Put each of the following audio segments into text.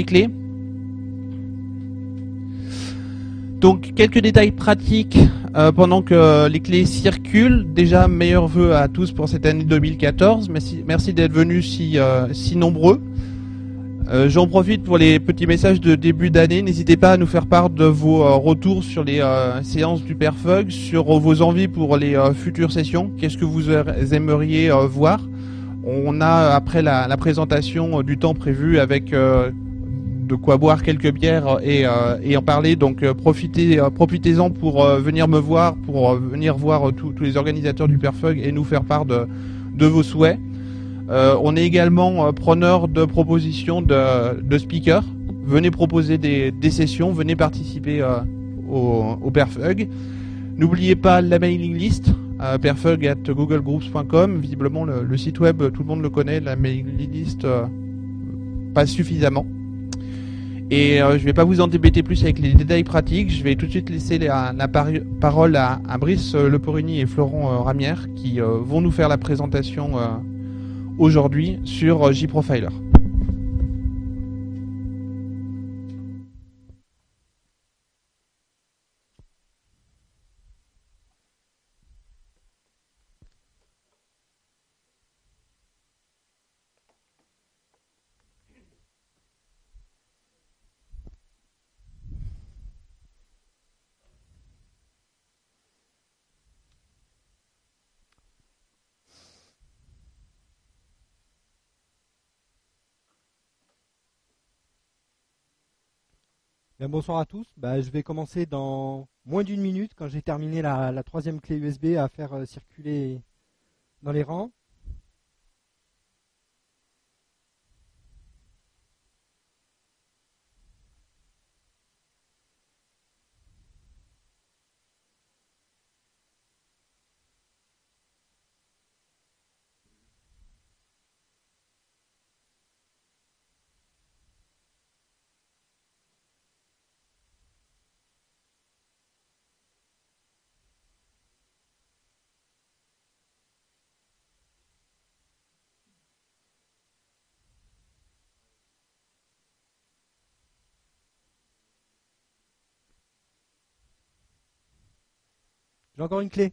les clés. Donc quelques détails pratiques euh, pendant que les clés circulent. Déjà meilleurs vœux à tous pour cette année 2014. Merci, merci d'être venus si, euh, si nombreux. Euh, j'en profite pour les petits messages de début d'année. N'hésitez pas à nous faire part de vos retours sur les séances du Perfug, sur vos envies pour les futures sessions. Qu'est-ce que vous aimeriez voir? On a après la, présentation du temps prévu avec de quoi boire quelques bières et, euh, en parler. Donc euh, profitez, euh, profitez-en pour venir me voir, pour venir voir tous les organisateurs du Perfug et nous faire part de, vos souhaits. on est également preneur de propositions de, speakers. Venez proposer des, sessions, venez participer au, Perfug. N'oubliez pas la mailing list, perfug at googlegroups.com. Visiblement, le, le, site web, tout le monde le connaît, la mailing list, pas suffisamment. Et euh, je ne vais pas vous embêter plus avec les détails pratiques. Je vais tout de suite laisser la, parole à, Brice euh, Leporini et Florent euh, Ramière qui vont nous faire la présentation aujourd'hui sur JProfiler. Bonsoir à tous. Bah, je vais commencer dans moins d'une minute quand j'ai terminé la, troisième clé USB à faire euh, circuler dans les rangs. Encore une clé.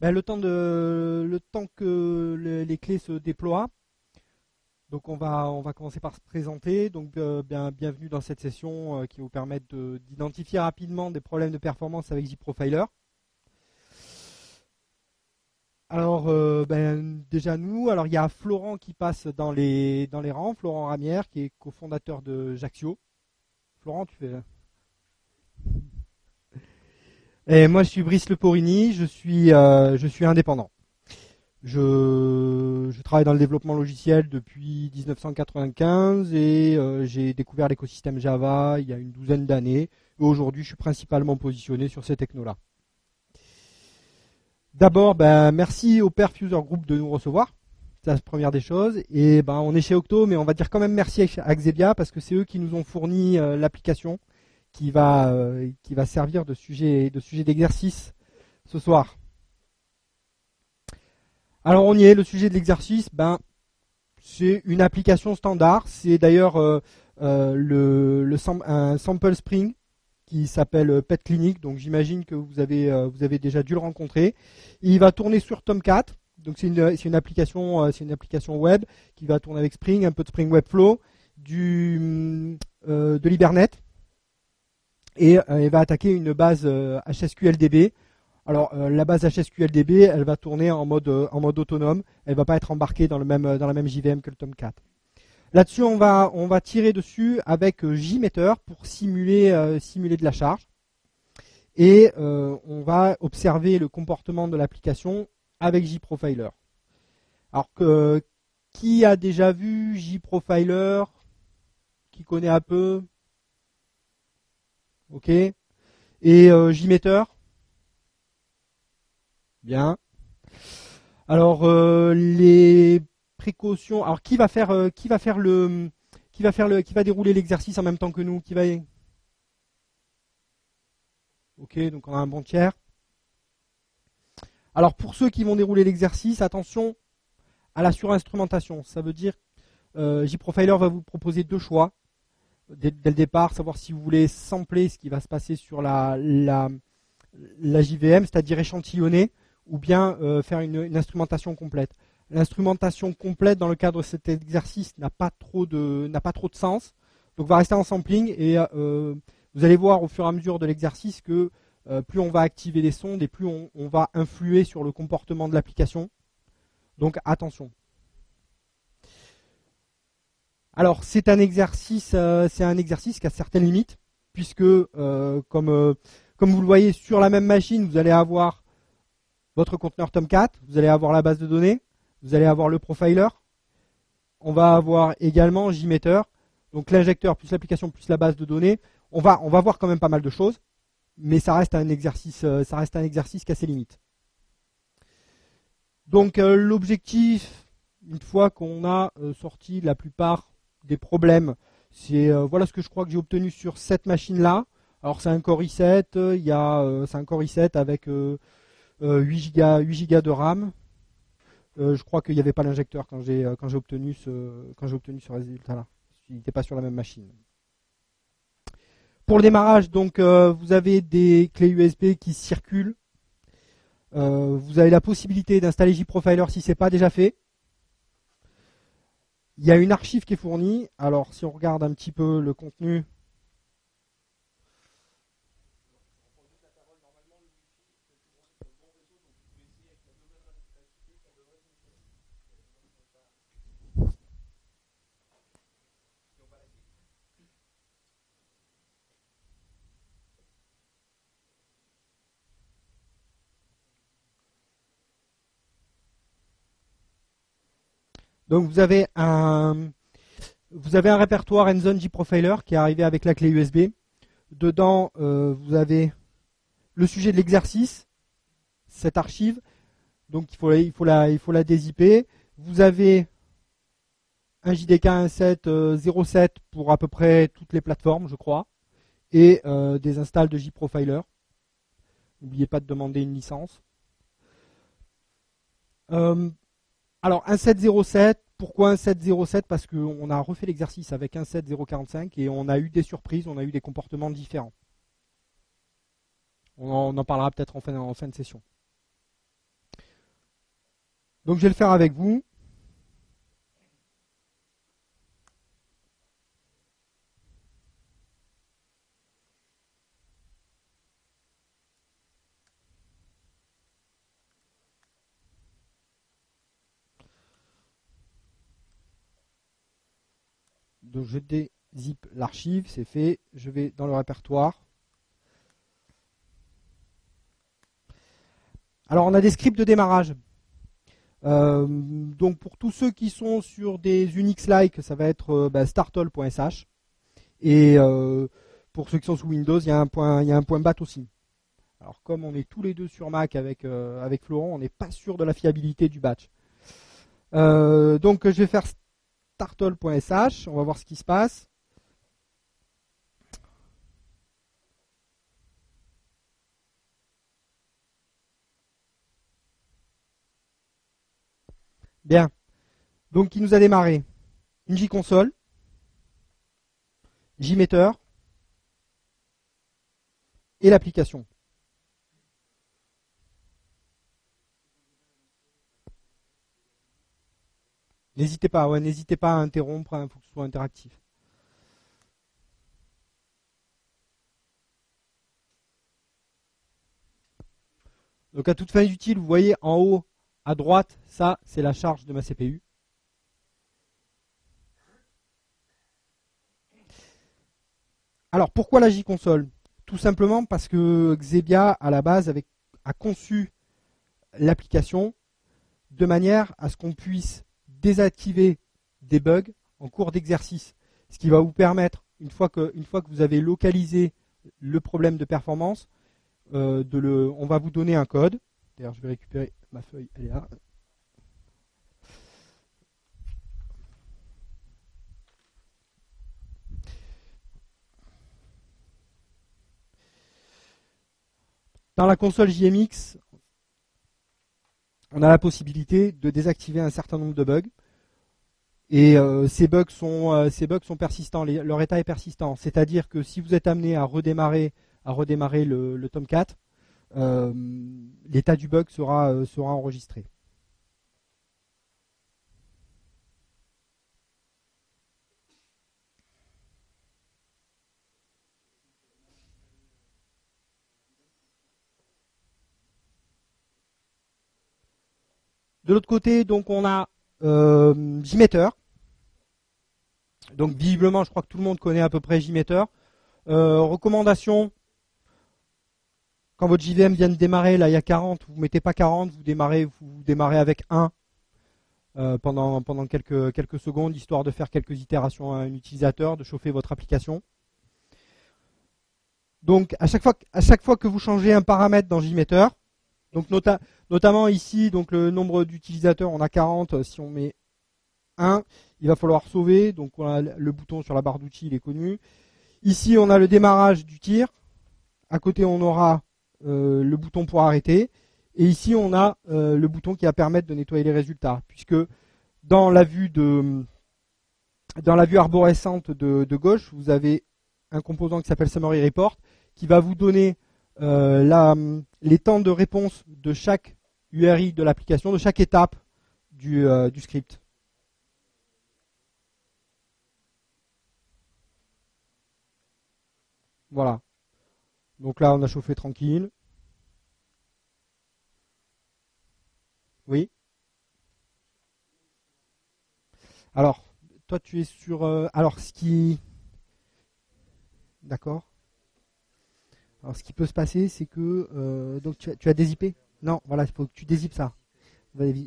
Ben, le, temps que les clés se déploient, donc on va, commencer par se présenter. Donc euh, bien, bienvenue dans cette session euh, qui vous permet d'identifier rapidement des problèmes de performance avec JProfiler. Alors, euh, ben, déjà nous, alors il y a Florent qui passe dans les, dans les rangs, Florent Ramière, qui est cofondateur de Jaxio. Florent, tu fais. Et moi, je suis Brice Leporini, je suis, euh, je suis indépendant. Je, travaille dans le développement logiciel depuis 1995 et euh, j'ai découvert l'écosystème Java il y a une douzaine d'années. Aujourd'hui, je suis principalement positionné sur ces technos-là. D'abord, ben, merci au Perfuser Group de nous recevoir. C'est la première des choses. Et ben, on est chez Octo, mais on va dire quand même merci à Xebia parce que c'est eux qui nous ont fourni euh, l'application qui va euh, qui va servir de sujet de sujet d'exercice ce soir. Alors on y est. Le sujet de l'exercice, ben c'est une application standard. C'est d'ailleurs euh, le, le un sample spring qui s'appelle euh, Pet Clinic, donc j'imagine que vous avez, euh, vous avez déjà dû le rencontrer. Il va tourner sur Tomcat, donc c'est une, une, application, euh, c'est une application web qui va tourner avec Spring, un peu de Spring Webflow, du, de l'Hibernet, et elle va attaquer une base HSQLDB. Alors la base HSQLDB, elle va tourner en mode, en mode autonome, elle va pas être embarquée dans, le même, dans la même JVM que le Tomcat. Là-dessus, on va, tirer dessus avec euh, JMeter pour simuler, euh, simuler de la charge. Et euh, on va observer le comportement de l'application avec JProfiler. Alors que qui a déjà vu JProfiler? Qui connaît un peu? Ok. Et JMeter? Bien. Alors les précaution. Alors qui va faire euh, qui va faire le qui va faire le qui va dérouler l'exercice en même temps que nous? Qui va Ok, donc on a un bon tiers. Alors pour ceux qui vont dérouler l'exercice, attention à la surinstrumentation. Ça veut dire euh, JProfiler va vous proposer deux choix dès, le départ, savoir si vous voulez sampler ce qui va se passer sur la, la, JVM, c'est-à-dire échantillonner, ou bien euh, faire une, instrumentation complète. L'instrumentation complète dans le cadre de cet exercice n'a pas trop de sens. Donc on va rester en sampling et euh, vous allez voir au fur et à mesure de l'exercice que euh, plus on va activer les sondes et plus on, va influer sur le comportement de l'application. Donc attention. Alors c'est un exercice, euh, c'est un exercice qui a certaines limites, puisque comme, comme vous le voyez sur la même machine, vous allez avoir votre conteneur Tomcat, vous allez avoir la base de données, vous allez avoir le profiler, on va avoir également JMeter, donc l'injecteur plus l'application plus la base de données. On va, on va voir quand même pas mal de choses mais ça reste un exercice, euh, ça reste un exercice qui a ses limites. Donc euh, l'objectif, une fois qu'on a euh, sorti la plupart des problèmes, c'est voilà ce que je crois que j'ai obtenu sur cette machine-là. Alors c'est un Core i7, il y a c'est un Core i7 avec 8 Go 8 Go de RAM. Je crois qu'il n'y avait pas l'injecteur quand j'ai quand j'ai obtenu ce quand j'ai obtenu ce résultat-là. Il n'était pas sur la même machine. Pour le démarrage, donc, euh, vous avez des clés USB qui circulent. Euh, vous avez la possibilité d'installer JProfiler si ce n'est pas déjà fait. Il y a une archive qui est fournie. Alors, si on regarde un petit peu le contenu, Donc vous avez un vous avez un répertoire Enzone JProfiler qui est arrivé avec la clé USB. Dedans, euh, vous avez le sujet de l'exercice, cette archive. Donc il faut, il faut la, il faut la dézipper. Vous avez un JDK 1.7 07 pour à peu près toutes les plateformes, je crois, et euh, des installs de JProfiler. N'oubliez pas de demander une licence. Euh, alors, un 707, pourquoi un 707 Parce qu'on a refait l'exercice avec un 7045 et on a eu des surprises, on a eu des comportements différents. On en, parlera peut-être en fin, de session. Donc je vais le faire avec vous. Donc je dézip l'archive, c'est fait. Je vais dans le répertoire. Alors on a des scripts de démarrage. Euh, donc pour tous ceux qui sont sur des Unix-like, ça va être euh, bah, startol.sh. Et euh, pour ceux qui sont sous Windows, il y a un point, il y a un point bat aussi. Alors comme on est tous les deux sur Mac avec, avec Florent, on n'est pas sûr de la fiabilité du batch. donc je vais faire tartol.sh. On va voir ce qui se passe. Bien. Donc, il nous a démarré? Une J-console, JMeter et l'application. N'hésitez pas, n'hésitez pas à interrompre, il hein, faut que ce soit interactif. Donc à toute fin utile, vous voyez en haut à droite, ça c'est la charge de ma CPU. Alors pourquoi la J-console? Tout simplement parce que Xebia à la base a conçu l'application de manière à ce qu'on puisse désactiver des bugs en cours d'exercice. Ce qui va vous permettre, une fois que, vous avez localisé le problème de performance, euh, on va vous donner un code. D'ailleurs, je vais récupérer ma feuille, elle là. Dans la console JMX, on a la possibilité de désactiver un certain nombre de bugs. Et euh, ces, bugs sont, euh, ces bugs sont persistants, leur état est persistant. C'est-à-dire que si vous êtes amené à redémarrer, à redémarrer le, Tomcat, l'état du bug sera, sera enregistré. De l'autre côté, donc on a euh. Donc visiblement, je crois que tout le monde connaît à peu près JMeter. Euh, recommandation, quand votre JVM vient de démarrer, là il y a 40, vous ne mettez pas 40, vous démarrez, vous démarrez avec 1 euh, pendant, quelques secondes, histoire de faire quelques itérations à un utilisateur, de chauffer votre application. Donc à chaque fois, à chaque fois que vous changez un paramètre dans JMeter, donc notamment ici, donc le nombre d'utilisateurs, on a 40. Si on met 1, il va falloir sauver. Donc le bouton sur la barre d'outils, il est connu. Ici, on a le démarrage du tir. À côté, on aura euh, le bouton pour arrêter. Et ici, on a euh, le bouton qui va permettre de nettoyer les résultats, puisque dans la vue de dans la vue arborescente de gauche, vous avez un composant qui s'appelle Summary Report, qui va vous donner euh, les temps de réponse de chaque URI de l'application, de chaque étape du, euh, du script. Voilà. Donc là, on a chauffé tranquille. Oui. Alors, toi, tu es sur. Euh, alors, ce qui. D'accord. Alors, ce qui peut se passer, c'est que euh, donc tu as, tu Non, voilà, il faut que tu dézippes ça.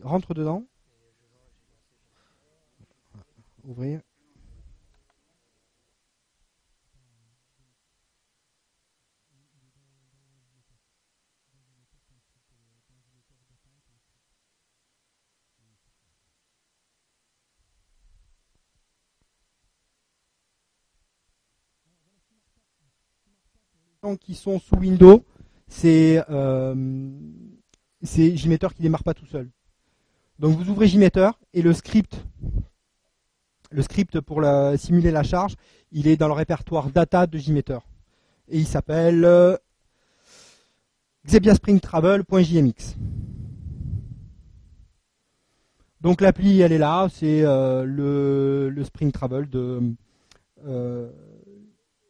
Rentre dedans. Ouvrir. Qui sont sous Windows, c'est euh, JMeter qui démarre pas tout seul. Donc vous ouvrez JMeter et le script, le script pour simuler la charge, il est dans le répertoire data de JMeter. Et il s'appelle euh, xebiaspringtravel.jmx. Donc l'appli, elle est là, c'est euh, le, Spring Travel de, euh,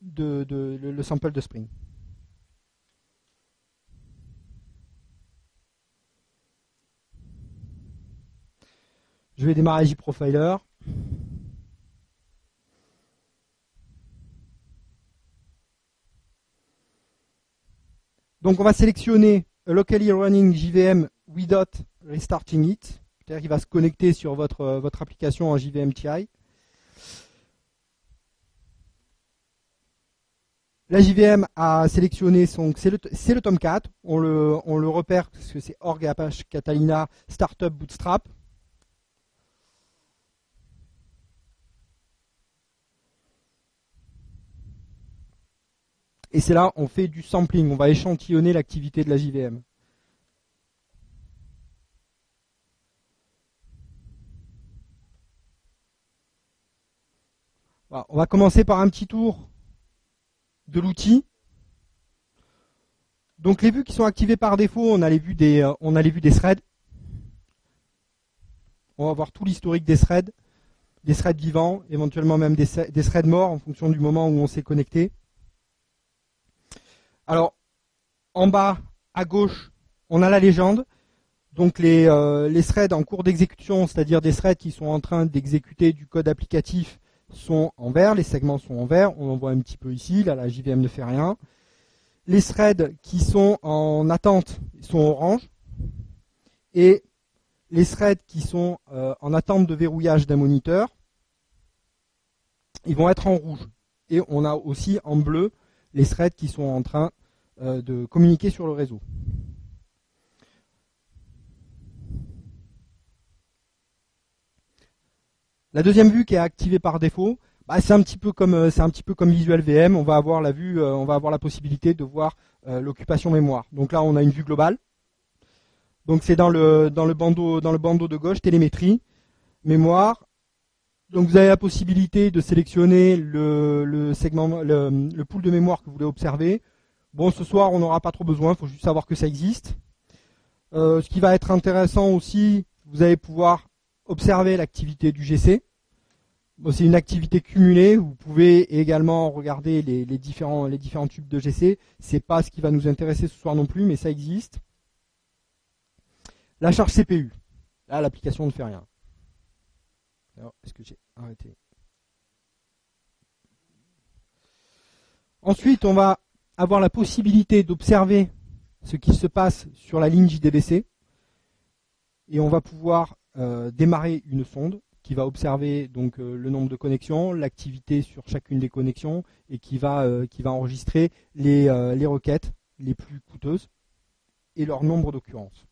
de, le sample de Spring. Je vais démarrer JProfiler. Donc on va sélectionner locally running JVM without restarting it. C'est-à-dire qu'il va se connecter sur votre, euh, votre application en JVM TI. La JVM a sélectionné son, c'est le, le, Tomcat. On le, on le repère parce que c'est Org Apache Catalina Startup Bootstrap. Et c'est là, on fait du sampling, on va échantillonner l'activité de la JVM. on va commencer par un petit tour de l'outil. Donc les vues qui sont activées par défaut, on a les vues des, euh, threads. On va voir tout l'historique des threads, des threads vivants, éventuellement même des threads morts en fonction du moment où on s'est connecté. Alors, en bas, à gauche, on a la légende. Donc les, euh, les threads en cours d'exécution, c'est-à-dire des threads qui sont en train d'exécuter du code applicatif, sont en vert, les segments sont en vert, on en voit un petit peu ici, là la JVM ne fait rien. Les threads qui sont en attente sont orange. Et les threads qui sont euh, en attente de verrouillage d'un moniteur, ils vont être en rouge. Et on a aussi en bleu les threads qui sont en train euh, de communiquer sur le réseau. La deuxième vue qui est activée par défaut, bah, c'est un petit peu comme euh, c'est un petit peu comme Visual VM. On va avoir la vue, euh, on va avoir la possibilité de voir l'occupation mémoire. Donc là, on a une vue globale. Donc c'est dans le bandeau de gauche télémétrie, mémoire. Donc vous avez la possibilité de sélectionner le pool de mémoire que vous voulez observer. Bon, ce soir on n'aura pas trop besoin, il faut juste savoir que ça existe. Euh, ce qui va être intéressant aussi, vous allez pouvoir observer l'activité du GC. c'est une activité cumulée. Vous pouvez également regarder les, différents, les tubes de GC. C'est pas ce qui va nous intéresser ce soir non plus, mais ça existe. La charge CPU. Là, l'application ne fait rien. est-ce que j'ai arrêté? Ensuite, on va avoir la possibilité d'observer ce qui se passe sur la ligne JDBC et on va pouvoir euh, démarrer une sonde qui va observer donc euh, le nombre de connexions, l'activité sur chacune des connexions et qui va, euh, qui va enregistrer les, les, requêtes les plus coûteuses et leur nombre d'occurrences.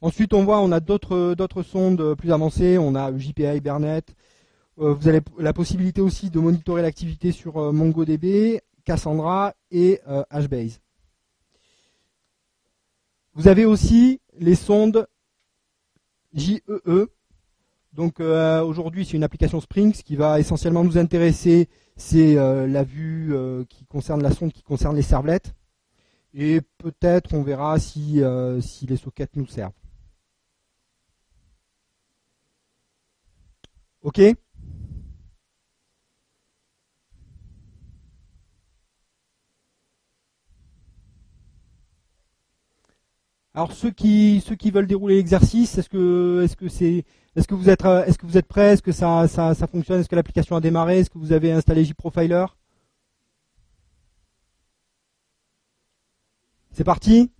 Ensuite, on voit, on a d'autres sondes plus avancées, on a JPA Hibernate. vous avez la possibilité aussi de monitorer l'activité sur MongoDB, Cassandra et HBase. Vous avez aussi les sondes JEE. Donc euh, aujourd'hui c'est une application Spring. Ce qui va essentiellement nous intéresser, c'est euh, la vue euh, qui concerne la sonde qui concerne les servlettes. Et peut-être on verra si les sockets nous servent. Ok? Alors ceux qui ceux qui veulent dérouler l'exercice, est-ce que est-ce que c'est est-ce que vous êtes est-ce que vous êtes prêts? Est-ce que ça, ça, ça fonctionne? Est-ce que l'application a démarré? Est-ce que vous avez installé JProfiler C'est parti?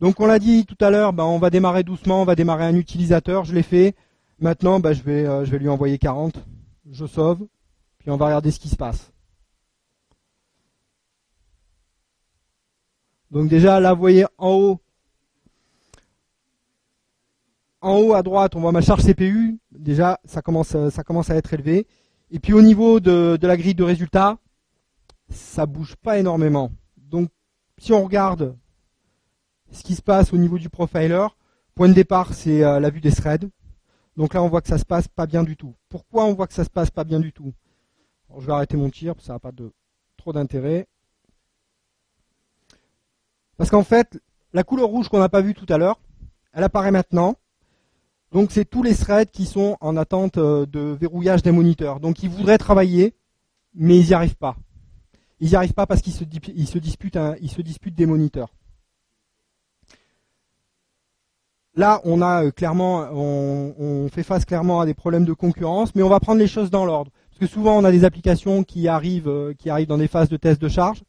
Donc on l'a dit tout à l'heure, ben, on va démarrer doucement, on va démarrer un utilisateur, je l'ai fait. Maintenant, ben, je, vais, euh, je vais lui envoyer 40, je sauve, puis on va regarder ce qui se passe. Donc déjà là vous voyez en haut en haut à droite on voit ma charge CPU, déjà ça commence, ça commence à être élevé. Et puis au niveau de, la grille de résultats, ça bouge pas énormément. Donc si on regarde ce qui se passe au niveau du profiler, point de départ c'est euh, la vue des threads. Donc là on voit que ça se passe pas bien du tout. Pourquoi on voit que ça se passe pas bien du tout? Je vais arrêter mon tir, ça n'a pas de trop d'intérêt. Parce qu'en fait, la couleur rouge qu'on n'a pas vue tout à l'heure, elle apparaît maintenant. Donc c'est tous les threads qui sont en attente euh, de verrouillage des moniteurs. Donc ils voudraient travailler, mais ils n'y arrivent pas. Ils n'y arrivent pas parce qu'ils se, disputent, des moniteurs. Là, on a euh, clairement, on, fait face clairement à des problèmes de concurrence, mais on va prendre les choses dans l'ordre. Parce que souvent, on a des applications qui arrivent, euh, qui arrivent dans des phases de test de charge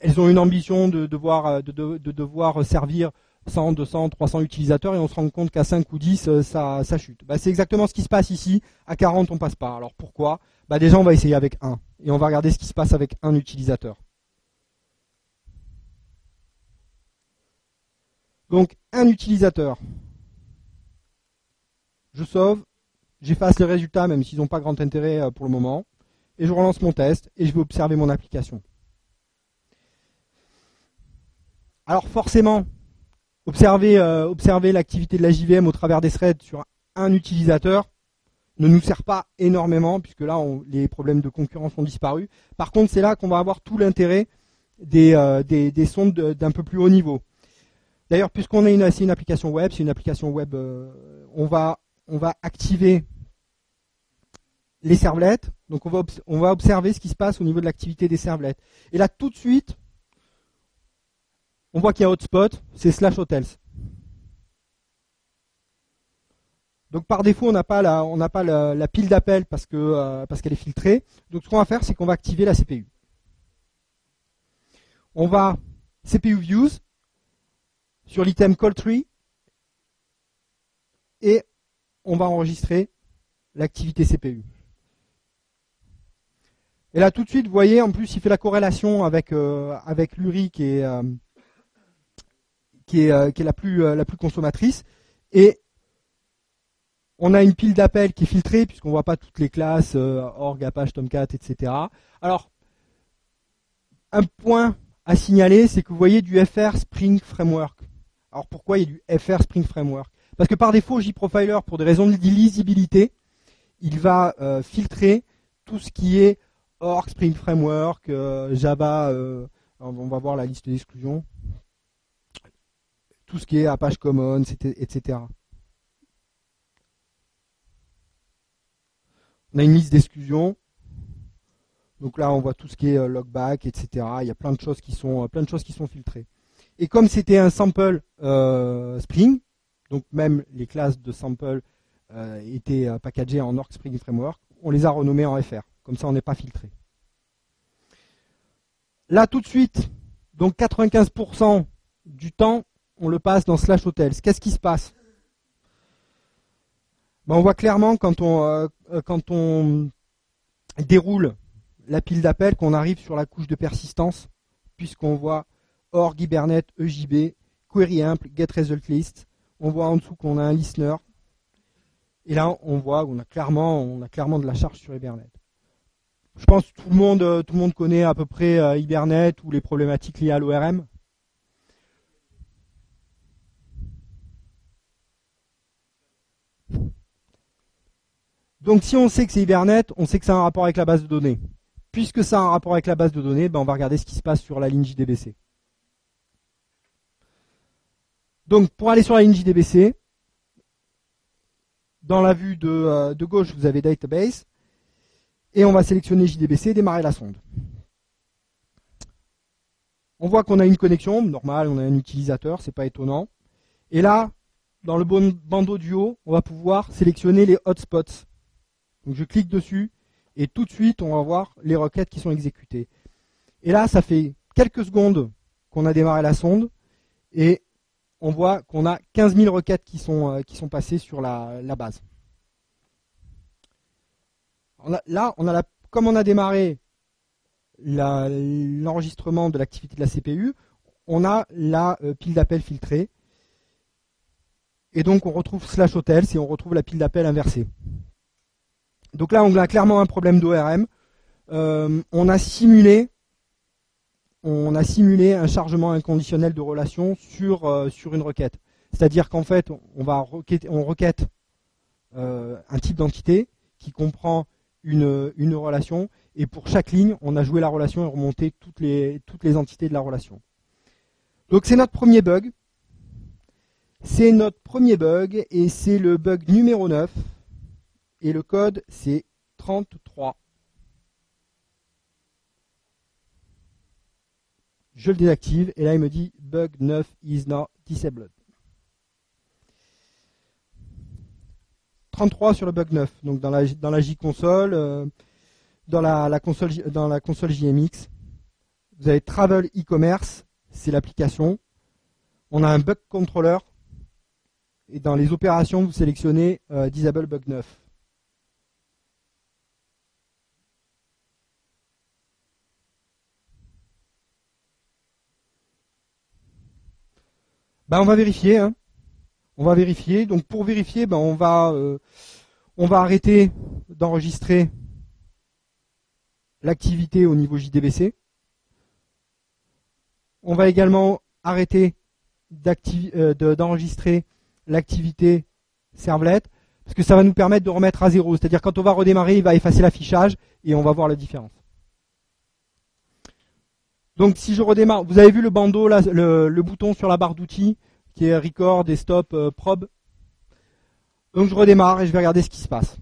elles ont une ambition de devoir, euh, de, devoir servir 100, 200, 300 utilisateurs et on se rend compte qu'à 5 ou 10, euh, ça, ça chute. Bah, c'est exactement ce qui se passe ici. À 40, on passe pas. Alors pourquoi? Bah, Déjà, on va essayer avec 1 et on va regarder ce qui se passe avec un utilisateur. Donc, un utilisateur. Je sauve, j'efface les résultats même s'ils n'ont pas grand intérêt euh, pour le moment, et je relance mon test et je vais observer mon application. Alors forcément, euh, observer, l'activité de la JVM au travers des threads sur un utilisateur ne nous sert pas énormément, puisque là, les problèmes de concurrence ont disparu. Par contre, c'est là qu'on va avoir tout l'intérêt des, euh, sondes d'un peu plus haut niveau. D'ailleurs, puisqu'on est une, une application web, c'est une application web, euh, on, va, activer les servlettes. Donc on va, on va observer ce qui se passe au niveau de l'activité des servlettes. Et là, tout de suite, on voit qu'il y a hotspot, c'est slash hotels. Donc par défaut, on n'a pas la, pile d'appel parce que euh, parce qu'elle est filtrée. Donc ce qu'on va faire, c'est qu'on va activer la CPU. On va CPU views sur l'item call tree et on va enregistrer l'activité CPU. Et là tout de suite, vous voyez, en plus, il fait la corrélation avec euh, avec l'URI euh, qui est, euh, la, plus, euh, la plus consommatrice. Et on a une pile d'appels qui est filtrée, puisqu'on ne voit pas toutes les classes, euh, org, apache, tomcat, etc. Alors, un point à signaler, c'est que vous voyez du FR Spring Framework. Alors pourquoi il y a du FR Spring Framework? Parce que par défaut, JProfiler, pour des raisons de lisibilité, il va euh, filtrer tout ce qui est Org, Spring Framework, euh, Java, euh, on va voir la liste d'exclusion, tout ce qui est Apache Commons, etc. On a une liste d'exclusions. Donc là, on voit tout ce qui est logback, etc. Il y a plein de choses qui sont, plein de choses qui sont filtrées. Et comme c'était un sample Spring, donc même les classes de sample étaient packagées en Org Spring Framework, on les a renommés en FR. Comme ça, on n'est pas filtré. Là, tout de suite, donc 95% du temps, on le passe dans slash hotels. Qu'est-ce qui se passe? Ben, On voit clairement quand on, euh, euh, quand on déroule la pile d'appels qu'on arrive sur la couche de persistance, puisqu'on voit org, hibernate, EJB, query ample, get result list. On voit en dessous qu'on a un listener. Et là, on voit qu'on a clairement, on a clairement de la charge sur Hibernate je pense que tout le monde, euh, tout le monde connaît à peu près Hibernate ou les problématiques liées à l'ORM. Donc si on sait que c'est Hibernate, on sait que ça a un rapport avec la base de données. Puisque ça a un rapport avec la base de données, ben on va regarder ce qui se passe sur la ligne JDBC. Donc pour aller sur la ligne JDBC, dans la vue de, euh, de gauche, vous avez Database et on va sélectionner JDBC et démarrer la sonde. On voit qu'on a une connexion, normale, on a un utilisateur, c'est pas étonnant. Et là, dans le bandeau du haut, on va pouvoir sélectionner les hotspots. Je clique dessus et tout de suite, on va voir les requêtes qui sont exécutées. Et là, ça fait quelques secondes qu'on a démarré la sonde et on voit qu'on a 15 000 requêtes qui sont, euh, qui sont passées sur la base là, on a comme on a démarré l'enregistrement de l'activité de la CPU, on a la euh, pile d'appel filtrée. Et donc on retrouve slash hotels et on retrouve la pile d'appel inversée. Donc là, on a clairement un problème d'ORM. Euh, on a simulé on a simulé un chargement inconditionnel de relation sur, euh, sur une requête. C'est-à-dire qu'en fait, on va on requête un type d'entité qui comprend une, relation, et pour chaque ligne, on a joué la relation et remonté toutes les, toutes les entités de la relation. Donc c'est notre premier bug. C'est notre premier bug, et c'est le bug numéro 9, et le code c'est 33. Je le désactive, et là il me dit bug 9 is not disabled. 33 sur le bug 9, donc dans la, dans la euh, dans, la, console, dans la console JMX. Vous avez Travel e-commerce, c'est l'application. On a un bug controller. Et dans les opérations, vous sélectionnez euh, Disable Bug 9. Ben, on va vérifier. Hein. On va vérifier. Donc pour vérifier, on, va, euh, on va arrêter d'enregistrer l'activité au niveau JDBC. On va également arrêter euh, d'enregistrer l'activité servlet parce que ça va nous permettre de remettre à zéro. C'est-à-dire quand on va redémarrer, il va effacer l'affichage et on va voir la différence. Donc si je redémarre, vous avez vu le bandeau, là, le bouton sur la barre d'outils qui est record et stop euh, probe. Donc je redémarre et je vais regarder ce qui se passe.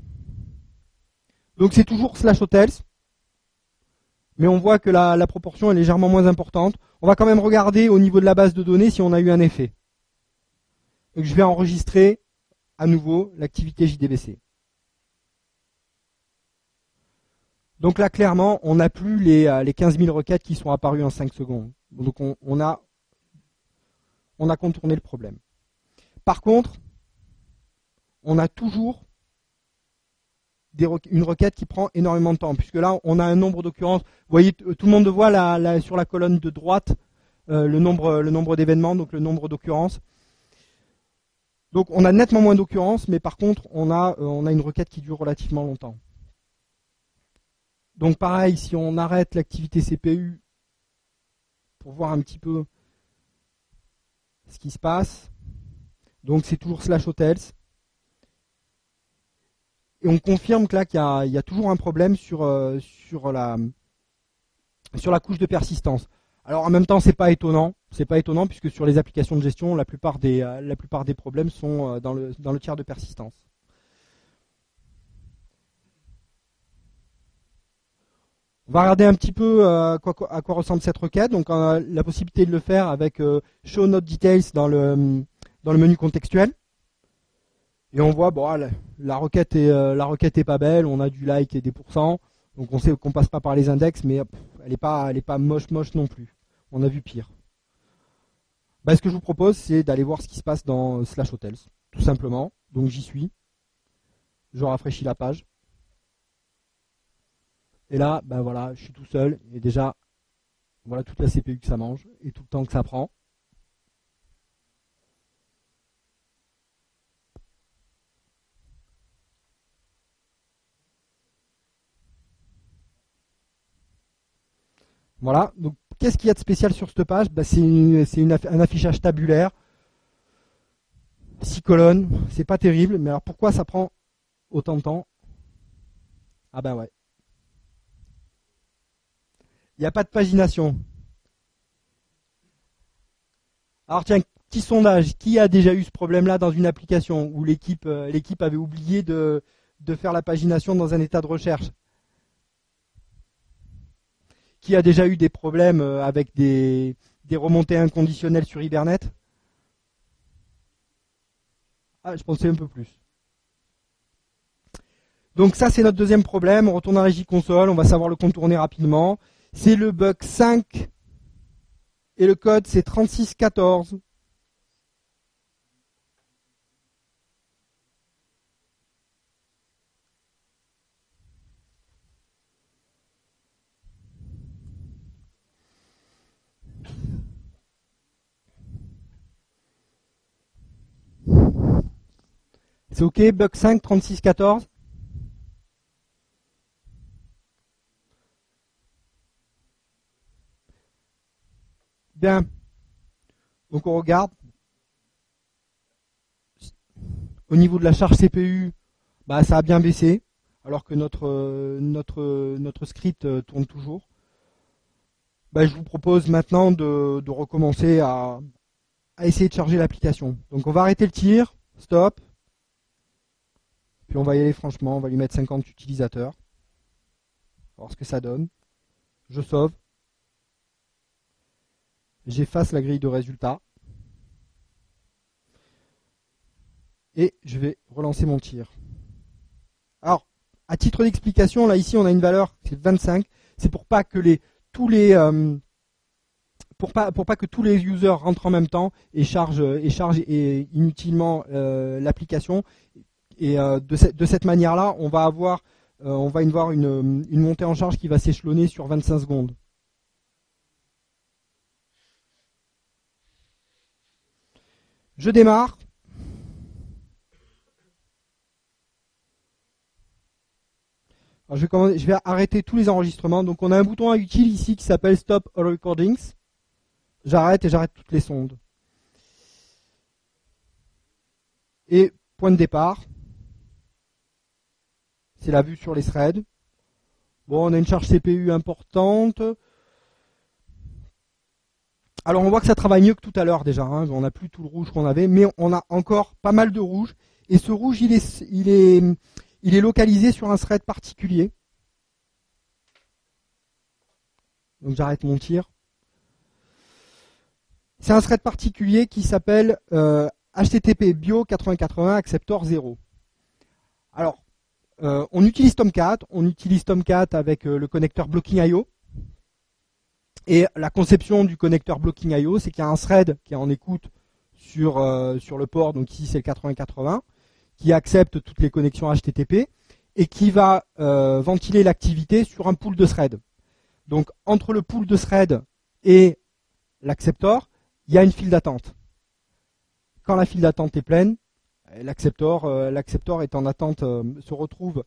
Donc c'est toujours slash hotels, mais on voit que la, proportion est légèrement moins importante. On va quand même regarder au niveau de la base de données si on a eu un effet. Donc je vais enregistrer à nouveau l'activité JDBC. Donc là, clairement, on n'a plus les, euh, les 15 000 requêtes qui sont apparues en 5 secondes. Donc on a on a contourné le problème. Par contre, on a toujours une requête qui prend énormément de temps, puisque là, on a un nombre d'occurrences. Vous voyez, tout le monde voit sur la colonne de droite euh, le nombre, d'événements, donc le nombre d'occurrences. Donc on a nettement moins d'occurrences, mais par contre, on a, euh, on a une requête qui dure relativement longtemps. Donc pareil, si on arrête l'activité CPU pour voir un petit peu ce qui se passe. Donc c'est toujours slash hotels. Et on confirme que là qu'il y, a toujours un problème sur, euh, sur, la, sur la couche de persistance. Alors en même temps, c'est pas étonnant, c'est pas étonnant puisque sur les applications de gestion, la plupart des, euh, la plupart des problèmes sont euh, dans le, dans le tiers de persistance. On va regarder un petit peu à quoi, à quoi ressemble cette requête. Donc on a la possibilité de le faire avec show note details dans le, dans le menu contextuel. Et on voit, bon, la, requête est, euh, la requête est pas belle, on a du like et des pourcents, donc on sait qu'on passe pas par les index, mais elle est pas, elle est pas moche moche non plus. On a vu pire. Bah, ce que je vous propose, c'est d'aller voir ce qui se passe dans Slash Hotels, tout simplement. Donc j'y suis. Je rafraîchis la page. Et là, ben voilà, je suis tout seul. Et déjà, voilà toute la CPU que ça mange et tout le temps que ça prend. Voilà. Donc, qu'est-ce qu'il y a de spécial sur cette page? Bah, C'est un affichage tabulaire. Six colonnes. C'est pas terrible. Mais alors, pourquoi ça prend autant de temps? Ah ben ouais. Il n'y a pas de pagination. Alors tiens, petit sondage. Qui a déjà eu ce problème-là dans une application où l'équipe euh, avait oublié de faire la pagination dans un état de recherche? Qui a déjà eu des problèmes euh, avec des, remontées inconditionnelles sur Hibernate? Ah, je pensais un peu plus. Donc ça, c'est notre deuxième problème. On retourne à régie console, on va savoir le contourner rapidement. C'est le bug 5 et le code c'est 3614. C'est OK, bug 5, 36, 14 Bien. Donc on regarde. Au niveau de la charge CPU, bah, ça a bien baissé, alors que notre, notre, notre script euh, tourne toujours. Bah, je vous propose maintenant de, de recommencer à, à essayer de charger l'application. Donc on va arrêter le tir, stop, puis on va y aller franchement, on va lui mettre 50 utilisateurs. Voir ce que ça donne. Je sauve. J'efface la grille de résultats. Et je vais relancer mon tir. Alors, à titre d'explication, là ici on a une valeur, c'est 25. C'est pour pas que les tous les euh, pour pas pour pas que tous les users rentrent en même temps et chargent et chargent inutilement euh, l'application et euh, de, cette manière-là, on va avoir, on va avoir une, une, montée en charge qui va s'échelonner sur 25 secondes. Je démarre. je, vais je, vais arrêter tous les enregistrements. Donc on a un bouton utile ici qui s'appelle Stop All Recordings. J'arrête et j'arrête toutes les sondes. Et point de départ c'est la vue sur les threads. Bon, on a une charge CPU importante. Alors on voit que ça travaille mieux que tout à l'heure déjà. Hein. On n'a plus tout le rouge qu'on avait, mais on a encore pas mal de rouge. Et ce rouge, il est, localisé sur un thread particulier. Donc j'arrête mon tir. C'est un thread particulier qui s'appelle HTTP Bio 8080 Acceptor 0. Alors, euh, on utilise Tomcat, on utilise Tomcat avec euh, le connecteur Blocking.io. Et la conception du connecteur Blocking.io, c'est qu'il y a un thread qui est en écoute sur, euh, sur le port, donc ici c'est le 8080, qui accepte toutes les connexions HTTP et qui va ventiler l'activité sur un pool de threads. Donc entre le pool de threads et l'acceptor, il y a une file d'attente. Quand la file d'attente est pleine, L'acceptor, euh, l'acceptor est en attente, euh, se retrouve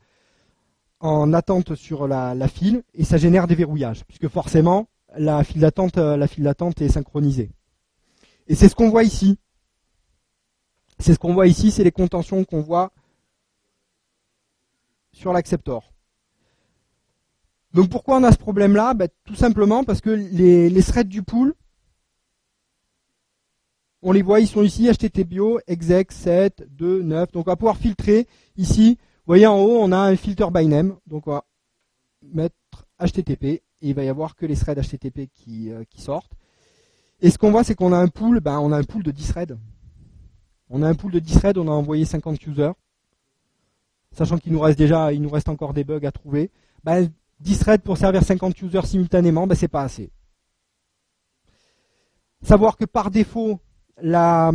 en attente sur la, file et ça génère des verrouillages, puisque forcément, la file d'attente, la file d'attente est synchronisée. Et c'est ce qu'on voit ici. C'est ce qu'on voit ici, c'est les contentions qu'on voit sur l'acceptor. Donc pourquoi on a ce problème-là? Ben, Tout simplement parce que les, threads du pool, on les voit, ils sont ici, httpio, exec, 7, 2, 9. Donc on va pouvoir filtrer ici. Vous voyez en haut, on a un filter by name. Donc on va mettre http il va y avoir que les threads http qui, euh, qui sortent. Et ce qu'on voit, c'est qu'on a un pool, ben, on a un pool de 10 threads. On a un pool de 10 threads, on a envoyé 50 users. Sachant qu'il nous reste déjà, il nous reste encore des bugs à trouver. Ben, 10 threads pour servir 50 users simultanément, ben, c'est pas assez. Savoir que par défaut, la,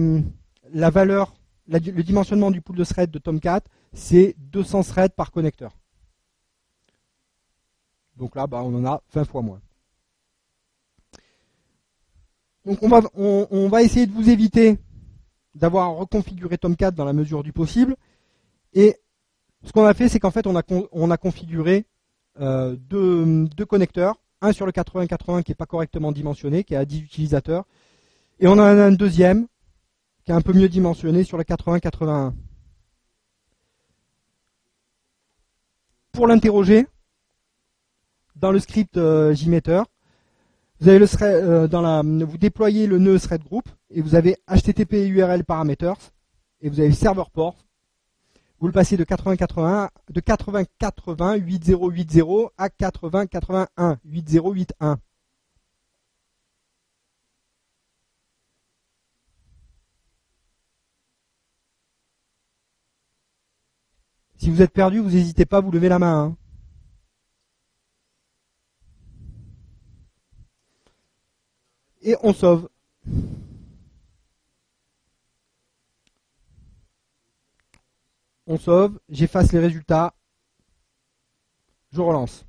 la valeur, le dimensionnement du pool de threads de Tomcat, c'est 200 threads par connecteur. Donc là, ben, on en a 20 fois moins. Donc on va, essayer de vous éviter d'avoir reconfiguré Tomcat dans la mesure du possible. Et ce qu'on a fait, c'est qu'en fait, on a, on a configuré euh, deux, deux, connecteurs. Un sur le 8080 qui n'est pas correctement dimensionné, qui est à 10 utilisateurs. Et on en a un deuxième qui est un peu mieux dimensionné sur le 8081. Pour l'interroger, dans le script euh, JMeter, vous avez le euh, dans la, vous déployez le nœud thread group et vous avez HTTP URL parameters et vous avez server port. Vous le passez de 8080 de 8080 8080 à 8081 8081. Si vous êtes perdu, vous n'hésitez pas, vous levez la main. Hein. Et on sauve. On sauve, j'efface les résultats, je relance.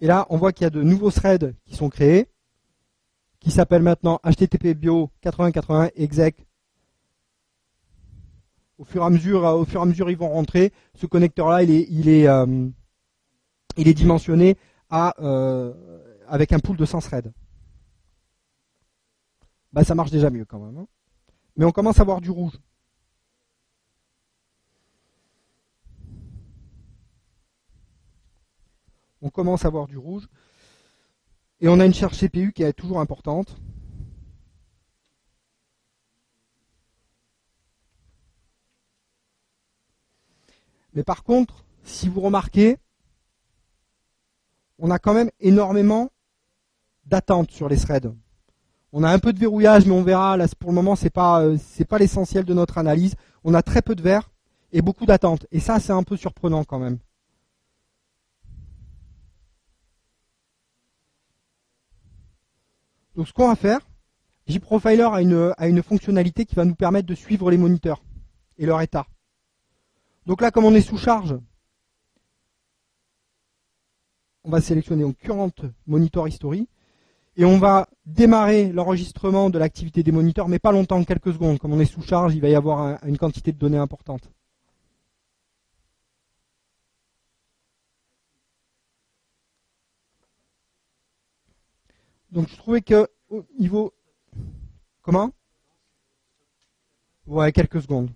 Et là, on voit qu'il y a de nouveaux threads qui sont créés, qui s'appellent maintenant HTTP bio 8080 exec au fur et à mesure, au fur et à mesure, ils vont rentrer. Ce connecteur-là, il est, il est, euh, il est dimensionné à, euh, avec un pool de 100 threads. Bah, ça marche déjà mieux quand même. Hein. Mais on commence à voir du rouge. On commence à voir du rouge. Et on a une charge CPU qui est toujours importante. Mais par contre, si vous remarquez, on a quand même énormément d'attentes sur les threads. On a un peu de verrouillage, mais on verra. Pour le moment, c'est pas euh, pas l'essentiel de notre analyse. On a très peu de verres et beaucoup d'attentes. Et ça, c'est un peu surprenant quand même. Donc, ce qu'on va faire, JProfiler a une fonctionnalité qui va nous permettre de suivre les moniteurs et leur état. Donc là, comme on est sous charge, on va sélectionner en Current Monitor History et on va démarrer l'enregistrement de l'activité des moniteurs, mais pas longtemps, quelques secondes. Comme on est sous charge, il va y avoir une quantité de données importante. Donc je trouvais que au niveau comment? Ouais, quelques secondes.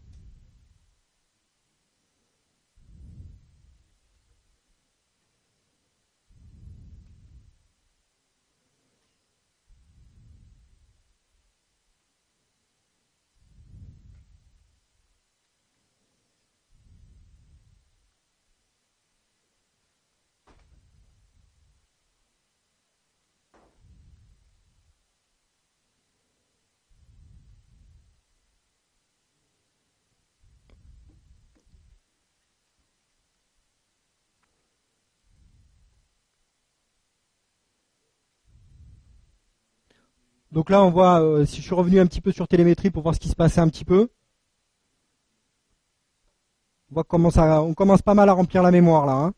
Donc là, on voit, euh, si je suis revenu un petit peu sur télémétrie pour voir ce qui se passait un petit peu. On voit comment ça, on commence pas mal à remplir la mémoire là. Hein.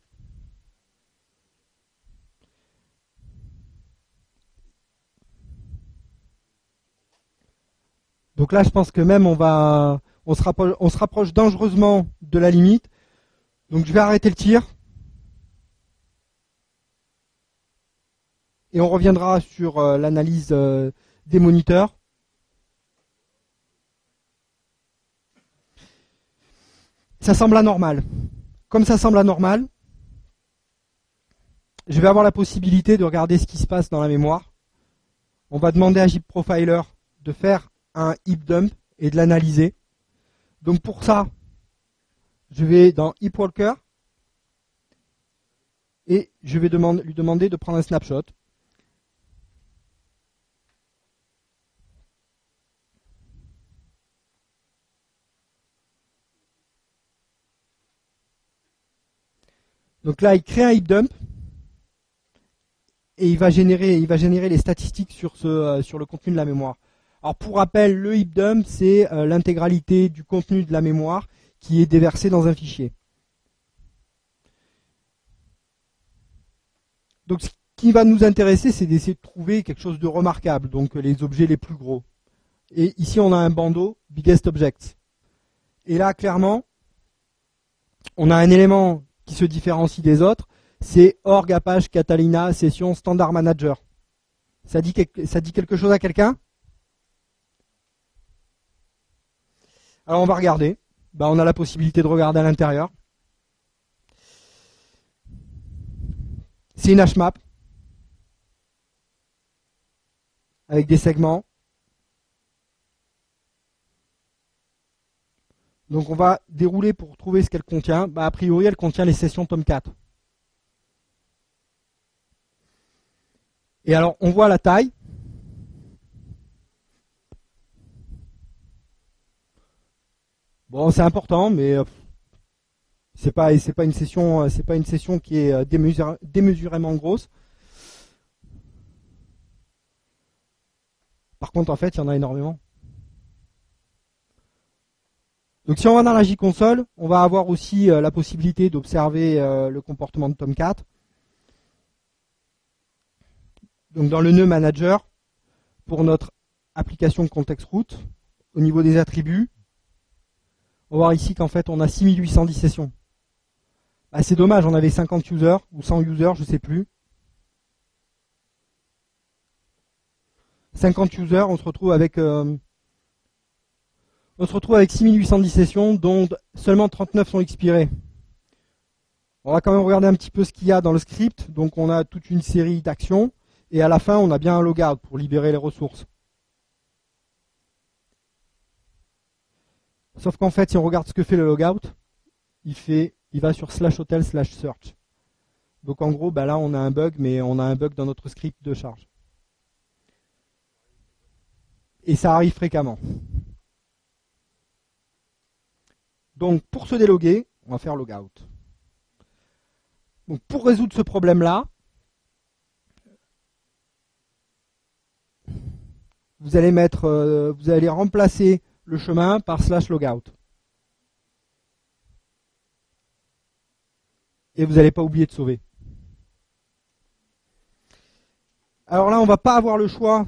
Donc là, je pense que même on va, on se, rapproche, dangereusement de la limite. Donc je vais arrêter le tir. Et on reviendra sur euh, l'analyse euh, des moniteurs. Ça semble anormal. Comme ça semble anormal, je vais avoir la possibilité de regarder ce qui se passe dans la mémoire. On va demander à Jeep Profiler de faire un heap dump et de l'analyser. Donc pour ça, je vais dans Heap Walker et je vais lui demander de prendre un snapshot. Donc là, il crée un heap dump et il va générer, les statistiques euh, sur le contenu de la mémoire. Alors pour rappel, le heap dump, c'est euh, l'intégralité du contenu de la mémoire qui est déversé dans un fichier. Donc ce qui va nous intéresser, c'est d'essayer de trouver quelque chose de remarquable, donc les objets les plus gros. Et ici, on a un bandeau biggest objects. Et là, clairement, on a un élément qui se différencie des autres, c'est org Apache Catalina session standard manager. Ça dit, ça dit quelque chose à quelqu'un? Alors on va regarder. Bah, on a la possibilité de regarder à l'intérieur. C'est une HMAP avec des segments. Donc on va dérouler pour trouver ce qu'elle contient. Bah, a priori, elle contient les sessions Tomcat. Et alors, on voit la taille. Bon, c'est important, mais euh, c'est pas c'est pas une session euh, c'est pas une session qui est euh, démesurément grosse. Par contre, en fait, il y en a énormément. Donc si on va dans la J-console, on va avoir aussi la possibilité d'observer le comportement de Tomcat. Donc dans le nœud manager, pour notre application context route, au niveau des attributs, on va voir ici qu'en fait on a 6810 sessions. Ah, c'est dommage, on avait 50 users ou 100 users, je ne sais plus. 50 users, on se retrouve avec euh, on se retrouve avec 6810 sessions dont seulement 39 sont expirées. On va quand même regarder un petit peu ce qu'il y a dans le script. Donc on a toute une série d'actions et à la fin, on a bien un logout pour libérer les ressources. Sauf qu'en fait, si on regarde ce que fait le logout, il fait, il va sur slash hotel slash search. Donc en gros, bah là, on a un bug, mais on a un bug dans notre script de charge. Et ça arrive fréquemment. Donc pour se déloguer, on va faire logout. Pour résoudre ce problème-là, vous allez euh, vous allez remplacer le chemin par slash logout. Et vous n'allez pas oublier de sauver. Alors là, on va pas avoir le choix.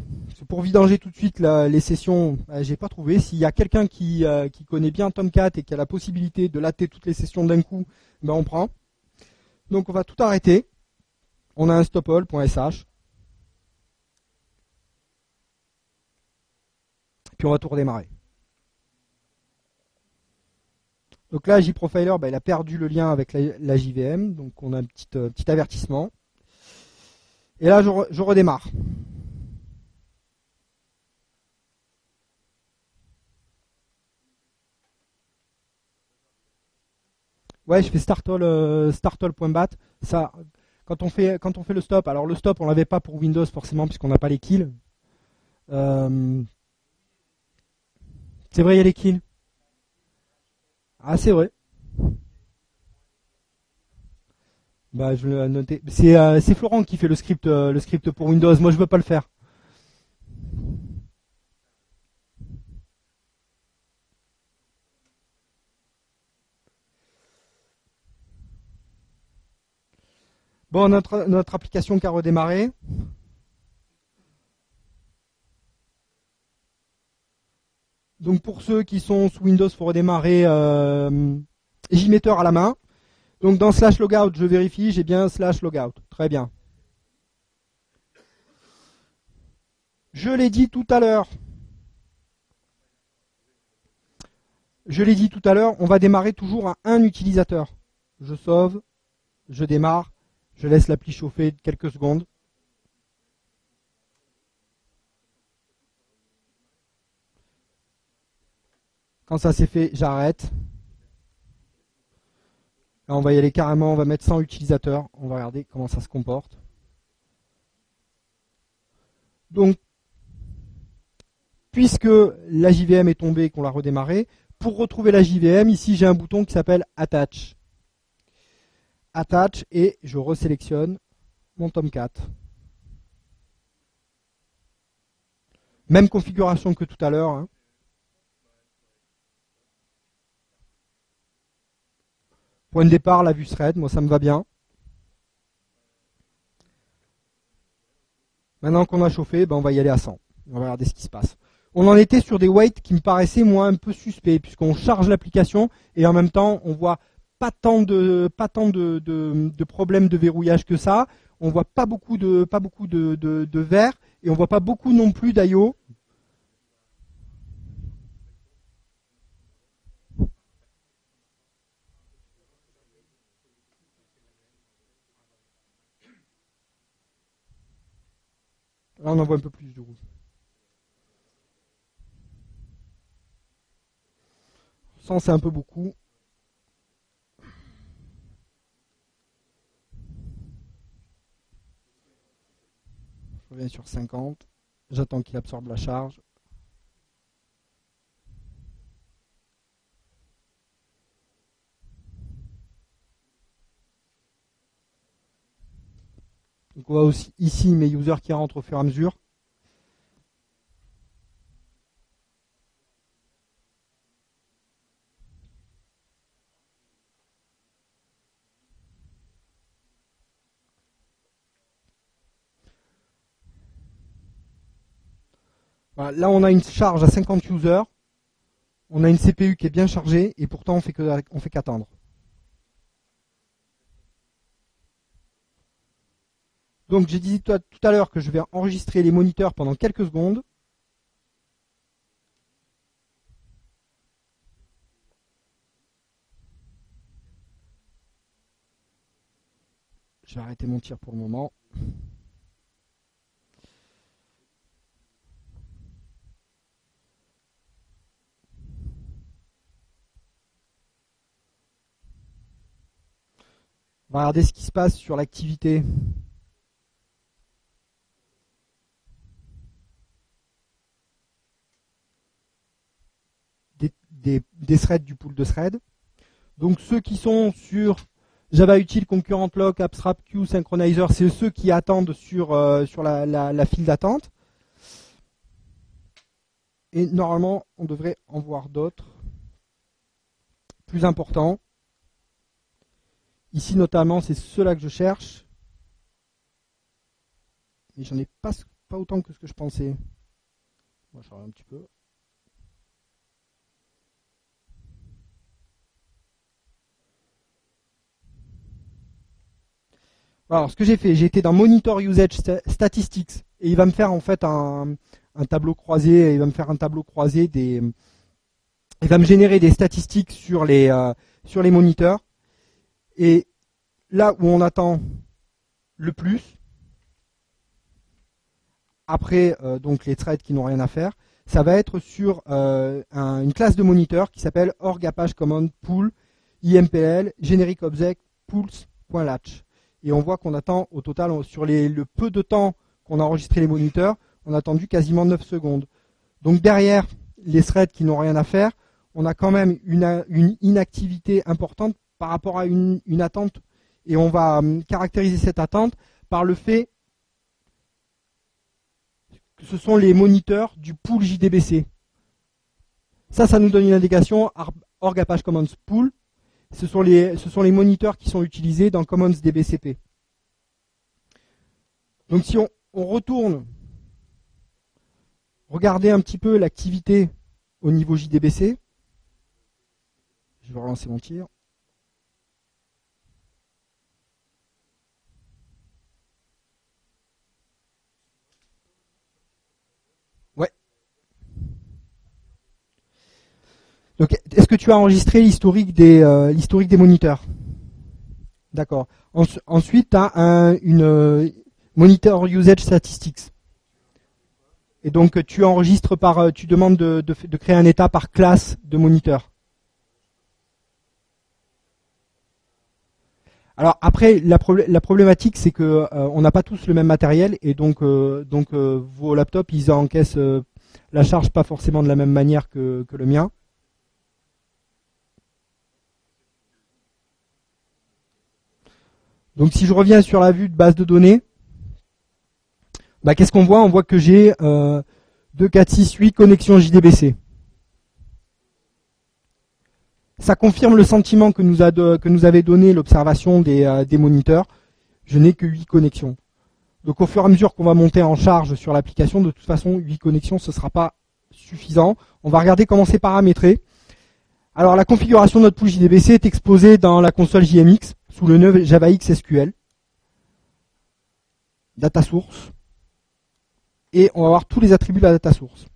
Pour vidanger tout de suite les sessions, je euh, j'ai pas trouvé. S'il y a quelqu'un qui, euh, qui, connaît bien Tomcat et qui a la possibilité de latter toutes les sessions d'un coup, ben on prend. Donc on va tout arrêter. On a un stopall.sh. puis on va tout redémarrer. Donc là, JProfiler, bah, il a perdu le lien avec la, JVM, donc on a un petit, euh, avertissement. Et là, je, redémarre. Ouais, je fais startall, euh, startall.bat. Ça, quand on fait quand on fait le stop, alors le stop, on l'avait pas pour Windows forcément puisqu'on n'a pas les kills. Euh, c'est vrai, il y a les kills. Ah, c'est vrai. Bah, je l'ai noté. Euh, c'est Florent qui fait le script, euh, le script pour Windows. Moi, je veux pas le faire. Bon, notre, application qui a redémarré. Donc pour ceux qui sont sous Windows, il faut redémarrer euh, JMeter à la main. Donc dans slash logout, je vérifie, j'ai bien slash logout. Très bien. Je l'ai dit tout à l'heure. Je l'ai dit tout à l'heure, on va démarrer toujours à un utilisateur. Je sauve, je démarre, je laisse l'appli chauffer quelques secondes. Quand ça c'est fait, j'arrête. On va y aller carrément, on va mettre 100 utilisateurs. On va regarder comment ça se comporte. Donc, puisque la JVM est tombée et qu'on l'a redémarré, pour retrouver la JVM, ici j'ai un bouton qui s'appelle Attach. Attach et je resélectionne mon Tomcat. Même configuration que tout à l'heure. Hein. Point de départ, la vue thread, moi ça me va bien. Maintenant qu'on a chauffé, ben on va y aller à 100. On va regarder ce qui se passe. On en était sur des weights qui me paraissaient moi un peu suspects, puisqu'on charge l'application et en même temps on voit pas tant de de, de, problèmes de verrouillage que ça. On voit pas beaucoup de pas beaucoup de, de, verre et on voit pas beaucoup non plus d'IO. Là, on en voit un peu plus du rouge. Sans, c'est un peu beaucoup. Sur 50. J'attends qu'il absorbe la charge. Donc on voit aussi ici mes users qui rentrent au fur et à mesure. Là, on a une charge à 50 users. On a une CPU qui est bien chargée et pourtant on fait fait qu'attendre. Donc j'ai dit tout à l'heure que je vais enregistrer les moniteurs pendant quelques secondes. Je vais arrêter mon tir pour le moment. On va regarder ce qui se passe sur l'activité. Des, threads du pool de threads. Donc ceux qui sont sur Java Util, Concurrent Lock, Abstract Synchronizer, c'est ceux qui attendent sur, euh, la file d'attente. Et normalement, on devrait en voir d'autres plus importants. Ici notamment, c'est cela que je cherche. Mais j'en ai pas, autant que ce que je pensais. Moi, je un petit peu. Alors, ce que j'ai fait, j'ai été dans Monitor Usage Statistics et il va me faire en fait un, tableau croisé. Il va me faire un tableau croisé des. Il va me générer des statistiques sur les euh, sur les moniteurs. Et là où on attend le plus, après euh, donc les threads qui n'ont rien à faire, ça va être sur euh, une classe de moniteur qui s'appelle org command pool impl generic object pools.latch. Et on voit qu'on attend au total sur le peu de temps qu'on a enregistré les moniteurs, on a attendu quasiment 9 secondes. Donc derrière les threads qui n'ont rien à faire, on a quand même une inactivité importante par rapport à une, attente. Et on va hum, caractériser cette attente par le fait que ce sont les moniteurs du pool JDBC. Ça, ça nous donne une indication org Apache Commons Pool. Ce sont, les, moniteurs qui sont utilisés dans Commons DBCP. Donc si on, on retourne, regarder un petit peu l'activité au niveau JDBC. Je vais relancer mon tir. Donc, est-ce que tu as enregistré l'historique des, euh, moniteurs? D'accord. ensuite, tu as un, une euh, monitor usage statistics. Et donc tu enregistres par, euh, tu demandes de, créer un état par classe de moniteur. Alors après, la, problématique, c'est que euh, on n'a pas tous le même matériel et donc euh, donc vos laptops, ils encaissent la charge pas forcément de la même manière que le mien. Donc si je reviens sur la vue de base de données, bah, qu'est-ce qu'on voit? On voit que j'ai euh, 2, 4, 6, 8 connexions JDBC. Ça confirme le sentiment que nous, a que nous avait donné l'observation des, euh, des moniteurs. Je n'ai que 8 connexions. Donc au fur et à mesure qu'on va monter en charge sur l'application, de toute façon, 8 connexions, ce ne sera pas suffisant. On va regarder comment c'est paramétré. Alors la configuration de notre pool JDBC est exposée dans la console JMX sous le nœud JavaX SQL. Data source et on va voir tous les attributs de la data source.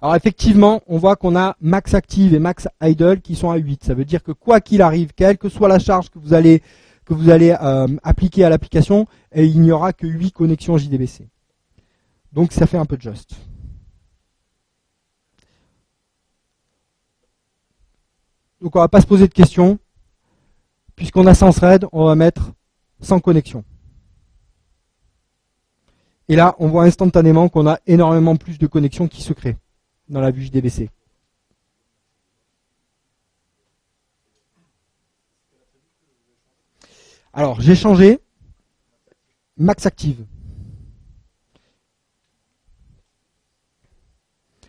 Alors effectivement, on voit qu'on a max active et max idle qui sont à 8. Ça veut dire que quoi qu'il arrive, quelle que soit la charge que vous allez, que vous allez euh, appliquer à l'application, il n'y aura que 8 connexions JDBC. Donc ça fait un peu de just. Donc on va pas se poser de questions. Puisqu'on a 100 threads, on va mettre 100 connexions. Et là, on voit instantanément qu'on a énormément plus de connexions qui se créent dans la vue JDBC. Alors, j'ai changé max active.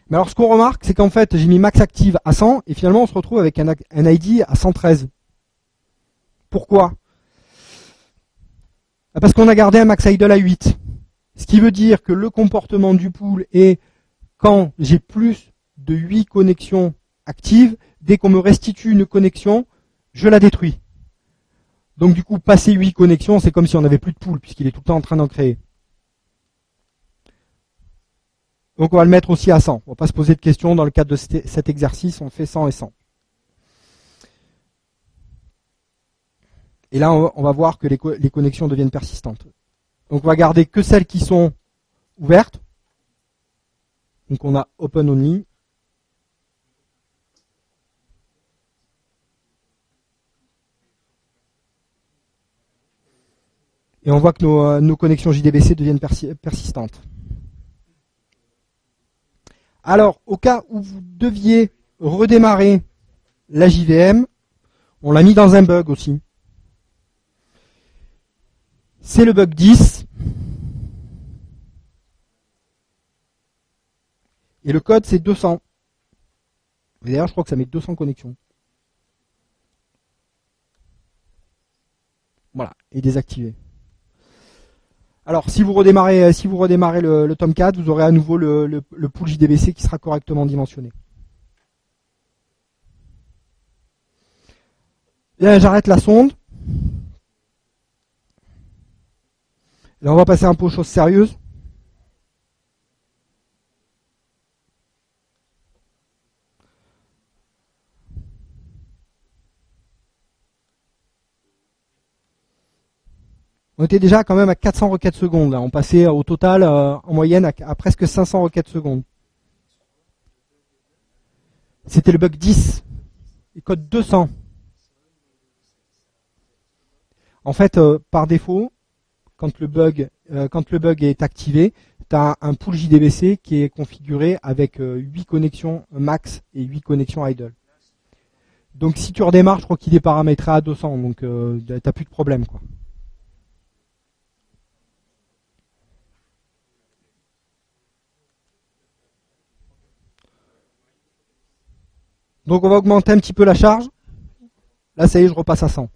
Mais alors, ce qu'on remarque, c'est qu'en fait, j'ai mis max active à 100 et finalement, on se retrouve avec un, ID à 113. Pourquoi? Parce qu'on a gardé un max idle à 8. Ce qui veut dire que le comportement du pool est quand j'ai plus de 8 connexions actives, dès qu'on me restitue une connexion, je la détruis. Donc du coup, passer 8 connexions, c'est comme si on n'avait plus de pool, puisqu'il est tout le temps en train d'en créer. Donc on va le mettre aussi à 100. On va pas se poser de questions dans le cadre de cet exercice, on fait 100 et 100. Et là, on va voir que les connexions deviennent persistantes. Donc on va garder que celles qui sont ouvertes. Donc on a open only. Et on voit que nos, euh, connexions JDBC deviennent persistantes. Alors, au cas où vous deviez redémarrer la JVM, on l'a mis dans un bug aussi. C'est le bug 10. Et le code, c'est 200. D'ailleurs, je crois que ça met 200 connexions. Voilà, et désactivé. Alors, si vous redémarrez, si vous redémarrez le, Tomcat, vous aurez à nouveau le, le pool JDBC qui sera correctement dimensionné. J'arrête la sonde. Là, on va passer un peu aux choses sérieuses. On était déjà quand même à 400 requêtes secondes. On passait au total euh, en moyenne à, presque 500 requêtes secondes. C'était le bug 10. Et code 200. En fait, euh, par défaut, quand le bug, euh, est activé, tu as un pool JDBC qui est configuré avec 8 euh, connexions max et 8 connexions idle. Donc si tu redémarres, je crois qu'il est paramétré à 200, donc euh, tu n'as plus de problème. Quoi. Donc on va augmenter un petit peu la charge. Là, ça y est, je repasse à 100.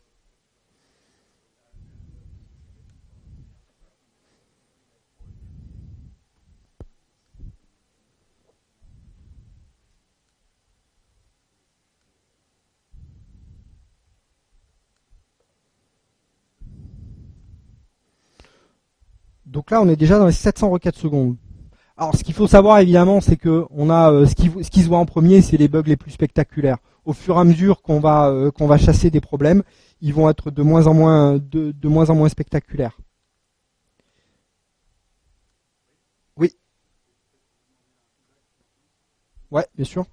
Donc là, on est déjà dans les 700 requêtes secondes. Alors, ce qu'il faut savoir évidemment, c'est que on a euh, ce, qui, ce qui se voit en premier, c'est les bugs les plus spectaculaires. Au fur et à mesure qu'on va euh, qu'on va chasser des problèmes, ils vont être de moins en moins de, de moins en moins spectaculaires. Oui. Ouais, bien sûr.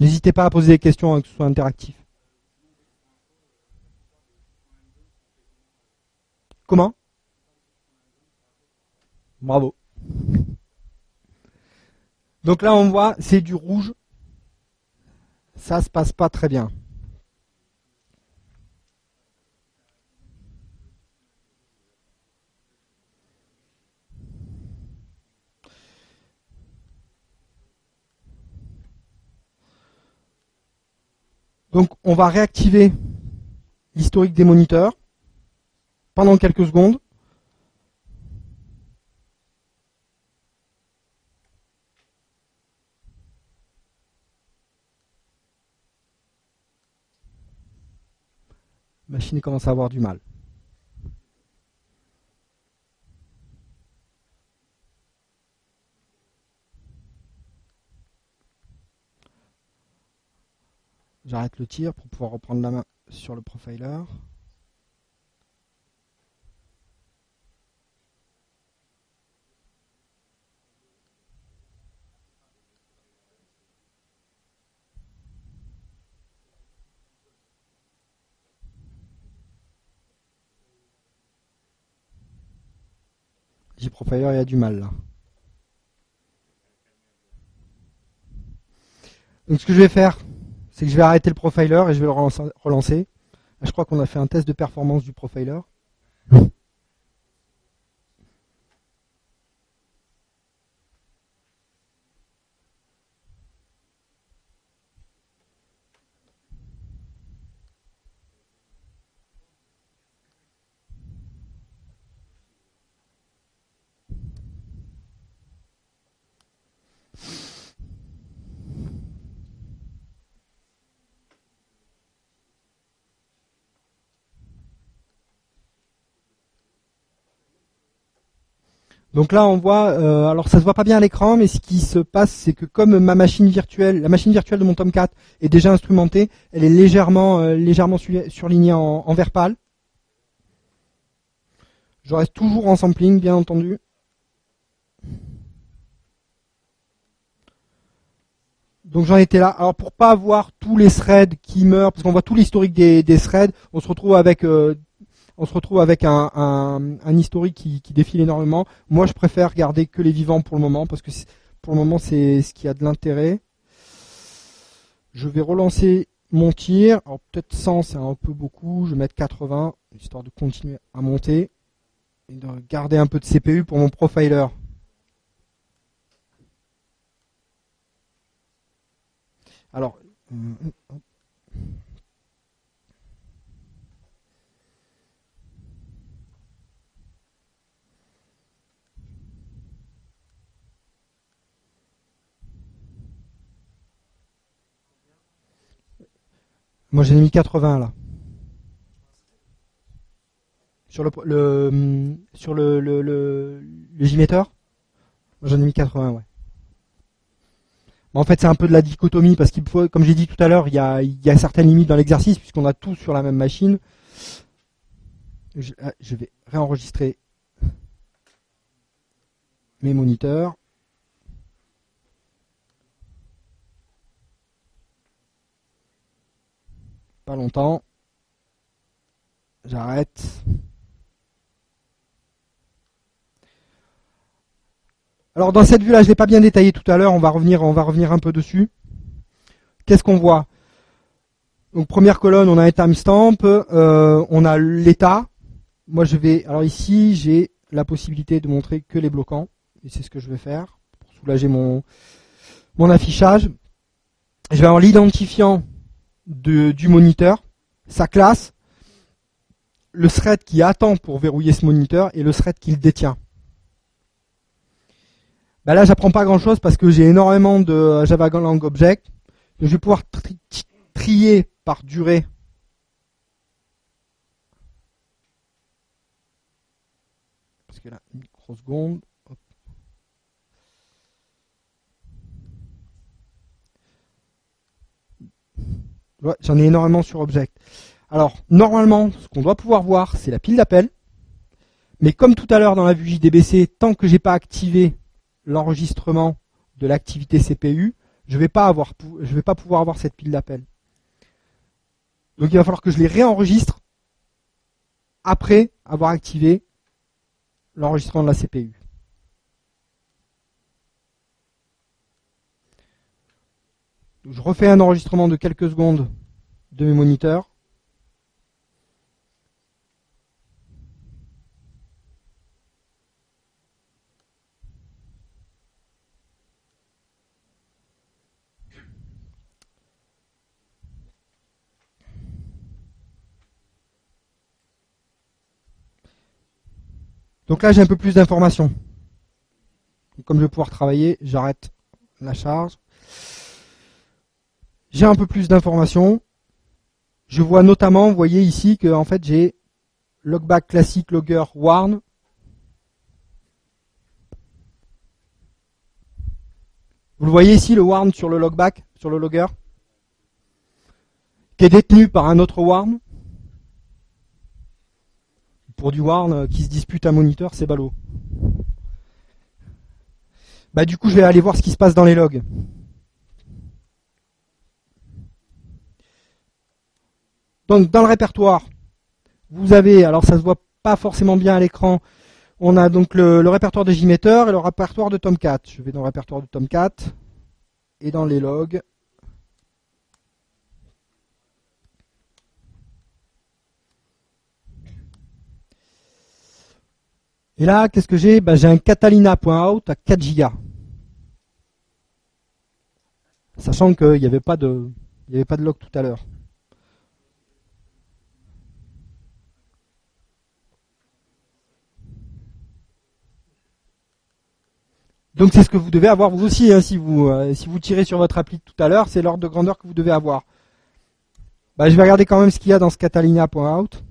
N'hésitez pas à poser des questions, hein, que ce soit interactif. Comment? Bravo. Donc là, on voit, c'est du rouge. Ça se passe pas très bien. Donc on va réactiver l'historique des moniteurs pendant quelques secondes. La machine commence à avoir du mal. J'arrête le tir pour pouvoir reprendre la main sur le profiler. J-Profiler, il y a du mal là. Donc ce que je vais faire, c'est que je vais arrêter le profiler et je vais le relancer. Je crois qu'on a fait un test de performance du profiler. Donc là, on voit, euh, alors ça se voit pas bien à l'écran, mais ce qui se passe, c'est que comme ma machine virtuelle, la machine virtuelle de mon Tomcat est déjà instrumentée, elle est légèrement, euh, légèrement surlignée en, en, vert pâle. Je reste toujours en sampling, bien entendu. Donc j'en étais là. Alors pour pas avoir tous les threads qui meurent, parce qu'on voit tout l'historique des, threads, on se retrouve avec euh, on se retrouve avec un, historique qui, défile énormément. Moi, je préfère garder que les vivants pour le moment, parce que pour le moment, c'est ce qui a de l'intérêt. Je vais relancer mon tir. Alors peut-être 100, c'est un peu beaucoup. Je vais mettre 80, histoire de continuer à monter. Et de garder un peu de CPU pour mon profiler. Alors, euh, Moi j'en ai mis 80 là. Sur le, le sur le le, le, j'en ai mis 80 ouais. en fait c'est un peu de la dichotomie parce qu'il faut, comme j'ai dit tout à l'heure, il y a, il y a certaines limites dans l'exercice puisqu'on a tout sur la même machine. Je, ah, je vais réenregistrer mes moniteurs. Longtemps. J'arrête. Alors dans cette vue-là, je l'ai pas bien détaillé tout à l'heure, on va revenir, on va revenir un peu dessus. Qu'est-ce qu'on voit? Donc première colonne, on a un timestamp, euh, on a l'état. Moi je vais, alors ici j'ai la possibilité de montrer que les bloquants, et c'est ce que je vais faire pour soulager mon mon affichage. Je vais avoir l'identifiant du moniteur, sa classe, le thread qui attend pour verrouiller ce moniteur et le thread qui le détient. Bah là, j'apprends pas grand chose parce que j'ai énormément de Java Lang Object. je vais pouvoir trier par durée. Parce que là, J'en ai énormément sur Object. Alors, normalement, ce qu'on doit pouvoir voir, c'est la pile d'appel. Mais comme tout à l'heure dans la vue JDBC, tant que j'ai pas activé l'enregistrement de l'activité CPU, je vais pas avoir, je vais pas pouvoir avoir cette pile d'appel. Donc il va falloir que je les réenregistre après avoir activé l'enregistrement de la CPU. Je refais un enregistrement de quelques secondes de mes moniteurs. Donc là, j'ai un peu plus d'informations. Comme je vais pouvoir travailler, j'arrête la charge. J'ai un peu plus d'informations. Je vois notamment, vous voyez ici que en fait j'ai logback classique logger warn. Vous le voyez ici le warn sur le logback, sur le logger, qui est détenu par un autre warn. Pour du warn qui se dispute un moniteur, c'est ballot. Bah du coup je vais aller voir ce qui se passe dans les logs. Donc dans le répertoire, vous avez, alors ça se voit pas forcément bien à l'écran, on a donc le, répertoire de JMeter et le répertoire de Tomcat. Je vais dans le répertoire de Tomcat et dans les logs. Et là, qu'est-ce que j'ai? Ben, J'ai un catalina.out à 4 Go. Sachant qu'il n'y avait pas de, il n'y avait pas de log tout à l'heure. Donc c'est ce que vous devez avoir vous aussi, hein, si vous euh, si vous tirez sur votre appli tout à l'heure, c'est l'ordre de grandeur que vous devez avoir. Bah, je vais regarder quand même ce qu'il y a dans ce catalina.out.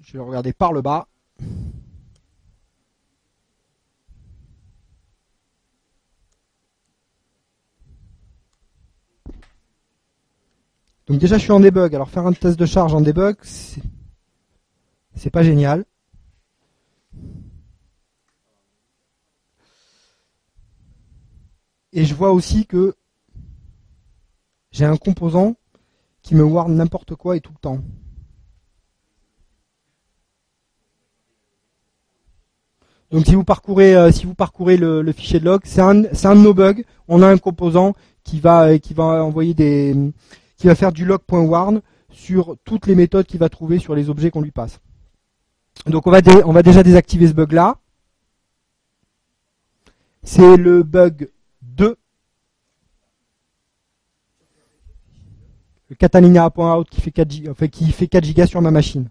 Je vais regarder par le bas. Donc déjà je suis en debug, alors faire un test de charge en debug, c'est pas génial. Et je vois aussi que j'ai un composant qui me warn n'importe quoi et tout le temps. Donc si vous parcourez, euh, le, fichier de log, c'est un, de nos bugs. On a un composant qui va, qui va envoyer des, qui va faire du log.warn sur toutes les méthodes qu'il va trouver sur les objets qu'on lui passe. Donc on va, on va déjà désactiver ce bug là. C'est le bug 2. Le catalina.out qui fait 4 enfin, qui fait 4 gigas sur ma machine.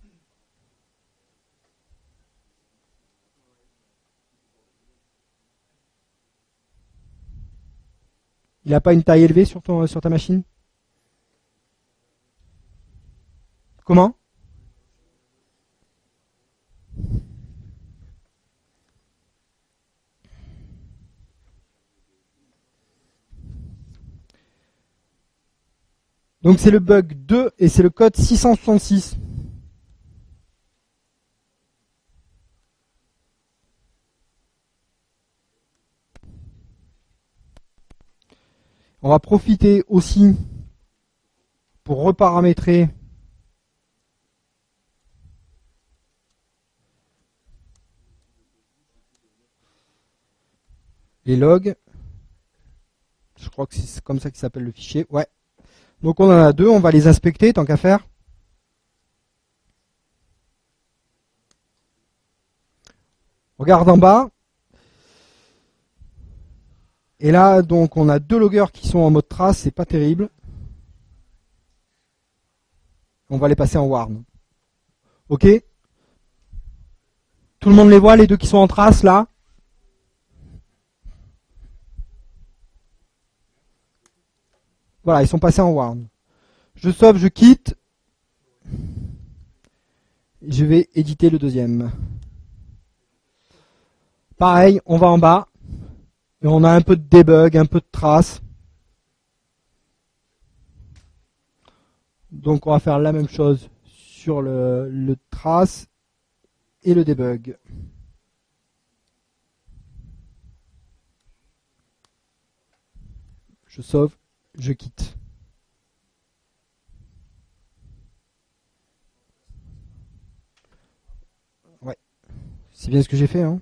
Il n'a pas une taille élevée sur, ton, sur ta machine? Comment Donc c'est le bug 2 et c'est le code 666. On va profiter aussi pour reparamétrer les logs. Je crois que c'est comme ça qu'il s'appelle le fichier. Ouais. Donc on en a deux, on va les inspecter tant qu'à faire. Regarde en bas. Et là, donc, on a deux loggers qui sont en mode trace, c'est pas terrible. On va les passer en warn. Ok Tout le monde les voit, les deux qui sont en trace, là? Voilà, ils sont passés en warn. Je sauve, je quitte. Je vais éditer le deuxième. Pareil, on va en bas. Et on a un peu de debug, un peu de trace. Donc on va faire la même chose sur le, trace et le debug. Je sauve, je quitte. Ouais. C'est bien ce que j'ai fait, hein.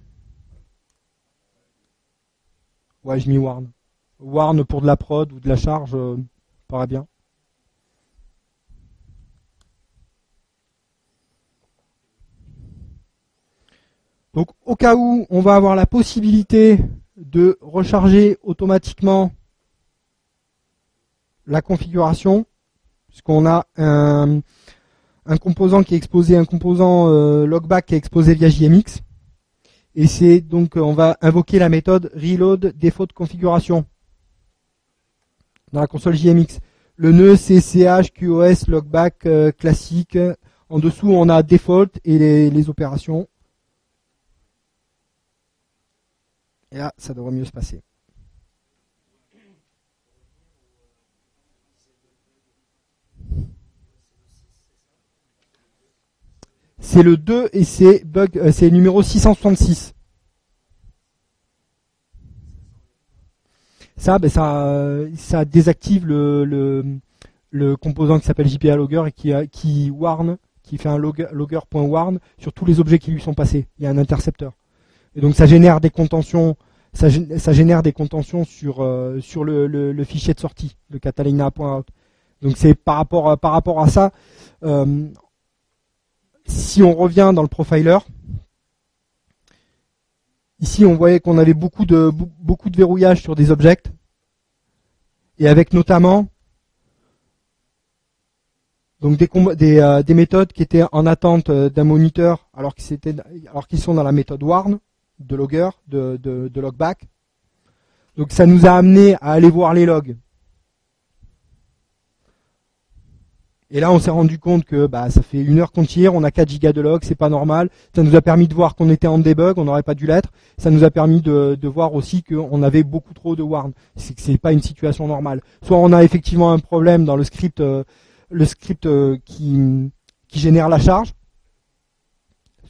Ouais, je mis Warn. Warn pour de la prod ou de la charge, euh, paraît bien. Donc au cas où on va avoir la possibilité de recharger automatiquement la configuration, puisqu'on a un, composant qui est exposé, un composant euh, logback qui est exposé via JMX. Et c'est donc on va invoquer la méthode reload défaut configuration dans la console JMX. Le nœud c'est QoS logback euh, classique. En dessous on a default et les opérations. Et là, ça devrait mieux se passer. C'est le 2 et c'est bug, euh, c'est numéro 666. Ça, ben ça, ça désactive le, composant qui s'appelle JPA Logger et qui, warn, qui fait un logger, logger.warn sur tous les objets qui lui sont passés. Il y a un intercepteur. Et donc ça génère des contentions, ça, génère des contentions sur euh, sur le, fichier de sortie, le catalina.out. Donc c'est par rapport par rapport à ça. Euh, si on revient dans le profiler, ici on voyait qu'on avait beaucoup de beaucoup de verrouillage sur des objets et avec notamment donc des, des, euh, des, méthodes qui étaient en attente d'un moniteur alors qu'ils qu'ils sont dans la méthode warn de logger, de, de, logback. Donc ça nous a amené à aller voir les logs. Et là, on s'est rendu compte que bah, ça fait une heure qu'on tire, on a 4 gigas de logs, c'est pas normal. Ça nous a permis de voir qu'on était en debug, on n'aurait pas dû l'être. Ça nous a permis de, de voir aussi qu'on avait beaucoup trop de warn. C'est c'est pas une situation normale. Soit on a effectivement un problème dans le script, euh, le script euh, qui, qui génère la charge,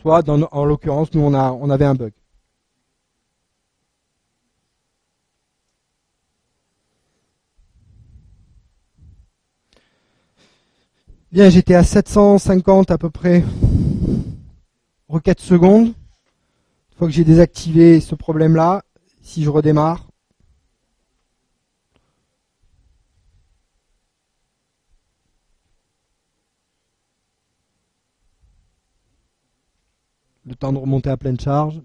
soit dans, en l'occurrence, nous on, a, on avait un bug. Bien, j'étais à 750 à peu près requêtes secondes. Une fois que j'ai désactivé ce problème-là, si je redémarre, le temps de remonter à pleine charge.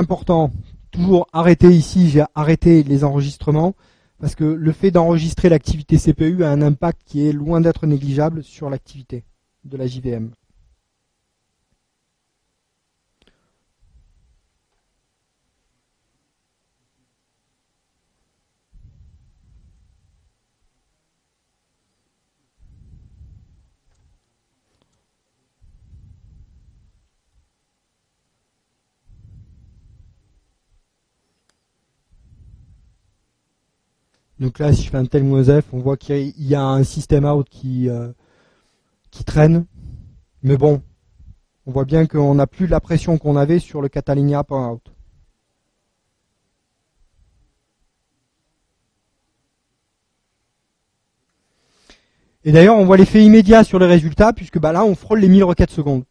Important, toujours arrêter ici, j'ai arrêté les enregistrements, parce que le fait d'enregistrer l'activité CPU a un impact qui est loin d'être négligeable sur l'activité de la JVM. Donc là, si je fais un tel F, on voit qu'il y a un système out qui, euh, qui traîne. Mais bon, on voit bien qu'on n'a plus la pression qu'on avait sur le Catalina.out. Et d'ailleurs, on voit l'effet immédiat sur les résultats, puisque bah là, on frôle les 1000 requêtes secondes.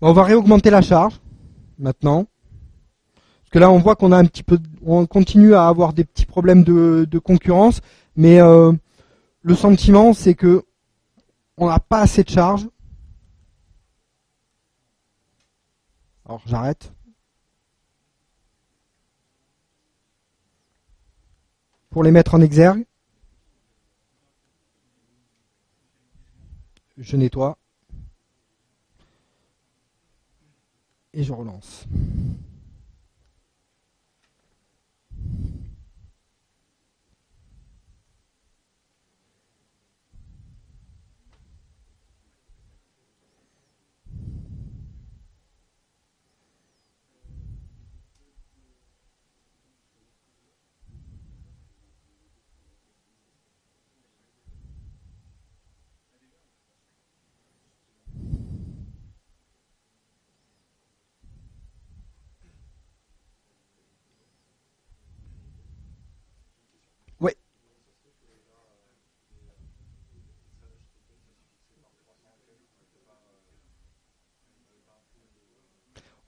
On va réaugmenter la charge maintenant. Parce que là, on voit qu'on a un petit peu, on continue à avoir des petits problèmes de, concurrence, mais euh, le sentiment, c'est que on n'a pas assez de charge. Alors j'arrête. Pour les mettre en exergue. Je nettoie. Et je relance.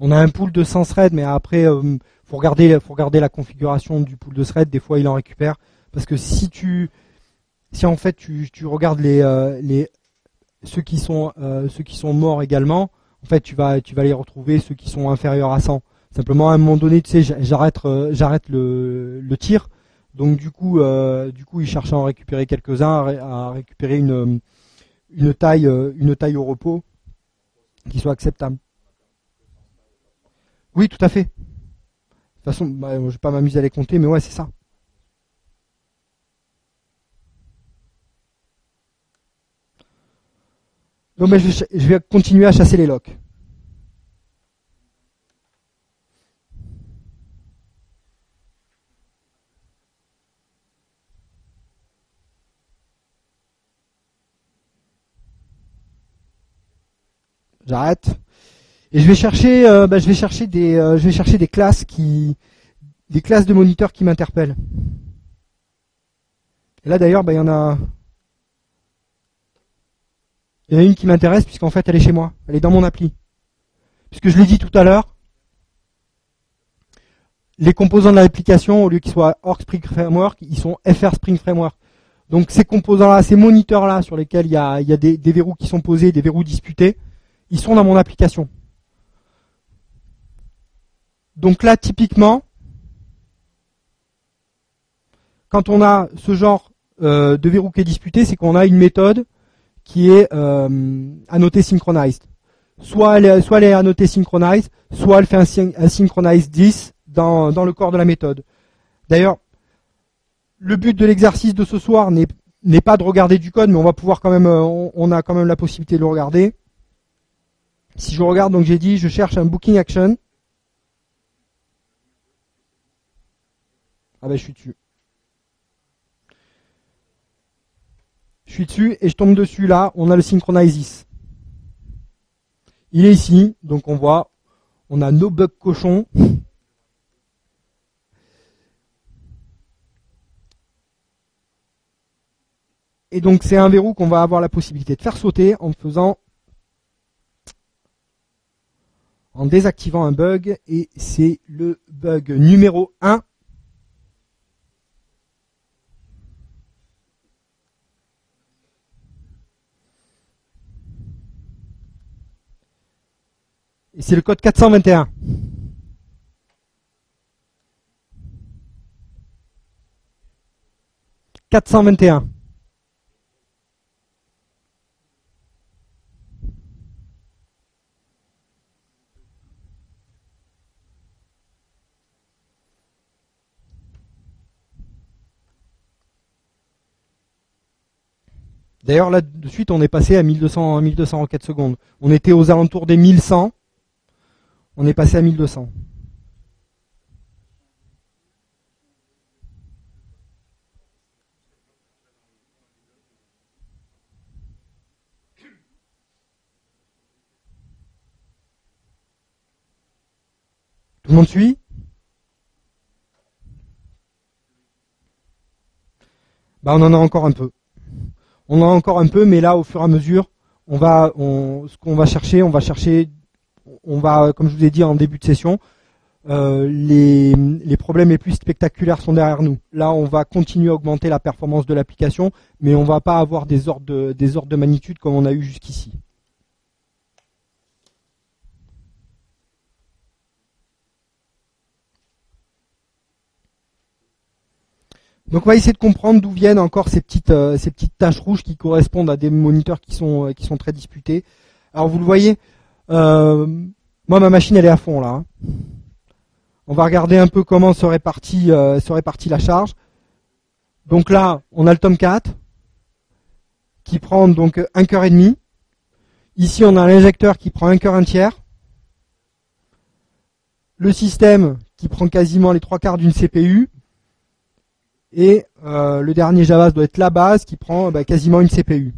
On a un pool de 100 threads, mais après, euh, faut regarder, la configuration du pool de threads. Des fois, il en récupère parce que si tu, si en fait tu, regardes les, euh, les ceux qui sont euh, ceux qui sont morts également, en fait, tu vas, tu vas les retrouver ceux qui sont inférieurs à 100. Simplement, à un moment donné, tu sais, j'arrête, euh, le, tir. Donc du coup, du coup, il cherche à en récupérer quelques-uns, à récupérer une taille, une taille au repos qui soit acceptable. Oui, tout à fait. De toute façon, bah, je ne vais pas m'amuser à les compter, mais ouais, c'est ça. Donc, je, vais continuer à chasser les locks. J'arrête. Et je vais chercher, euh, bah, je vais chercher des, euh, je vais chercher des classes qui, des classes de moniteurs qui m'interpellent. Et là d'ailleurs, bah, il y en a, il y en a une qui m'intéresse puisqu'en fait elle est chez moi, elle est dans mon appli. Puisque je l'ai dit tout à l'heure, les composants de l'application, au lieu qu'ils soient Org Spring Framework, ils sont FR Spring Framework. Donc ces composants-là, ces moniteurs-là sur lesquels il y a, y a des verrous qui sont posés, des verrous disputés, ils sont dans mon application. Donc là, typiquement, quand on a ce genre euh, de verrou qui est disputé, c'est qu'on a une méthode qui est euh, annotée synchronized. Soit elle, est, soit elle est annotée synchronized, soit elle fait un, synchronized 10 dans, dans le corps de la méthode. D'ailleurs, le but de l'exercice de ce soir n'est pas de regarder du code, mais on va pouvoir quand même, euh, on, a quand même la possibilité de le regarder. Si je regarde, donc j'ai dit, je cherche un booking action. Ah ben je suis dessus. Je suis dessus et je tombe dessus là, on a le Synchronizis. Il est ici, donc on voit, on a nos bugs cochons. Et donc c'est un verrou qu'on va avoir la possibilité de faire sauter en faisant en désactivant un bug et c'est le bug numéro 1 Et c'est le code 421. « 421. D'ailleurs, là, de suite, on est passé à 1200, 1200 requêtes secondes. On était aux alentours des 1100 on est passé à 1200. Tout le monde suit? Bah, on en a encore un peu. On en a encore un peu, mais là, au fur et à mesure, on va, ce qu'on va chercher, on va chercher on va, comme je vous ai dit en début de session, euh, les, problèmes les plus spectaculaires sont derrière nous. Là, on va continuer à augmenter la performance de l'application, mais on ne va pas avoir des ordres, de, magnitude comme on a eu jusqu'ici. Donc on va essayer de comprendre d'où viennent encore ces petites, euh, taches rouges qui correspondent à des moniteurs qui sont, euh, très disputés. Alors vous le voyez, euh, moi ma machine elle est à fond là. Hein. On va regarder un peu comment se répartit, se répartit la charge. Donc là, on a le Tomcat qui prend donc un cœur et demi. Ici, on a l'injecteur qui prend un cœur un tiers. Le système qui prend quasiment les trois quarts d'une CPU et euh, le dernier Java doit être la base qui prend bah, quasiment une CPU.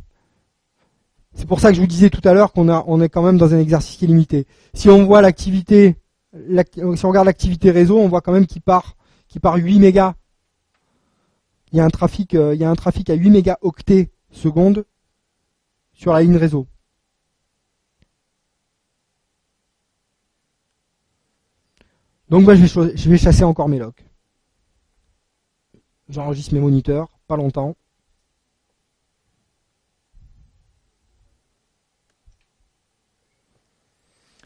C'est pour ça que je vous disais tout à l'heure qu'on on est quand même dans un exercice qui est limité. Si on voit l'activité, si on regarde l'activité réseau, on voit quand même qu'il part, qu'il part 8 mégas. Il y a un trafic, euh, il y a un trafic à 8 mégaoctets seconde sur la ligne réseau. Donc moi, je vais, je vais chasser encore mes logs. J'enregistre mes moniteurs, pas longtemps.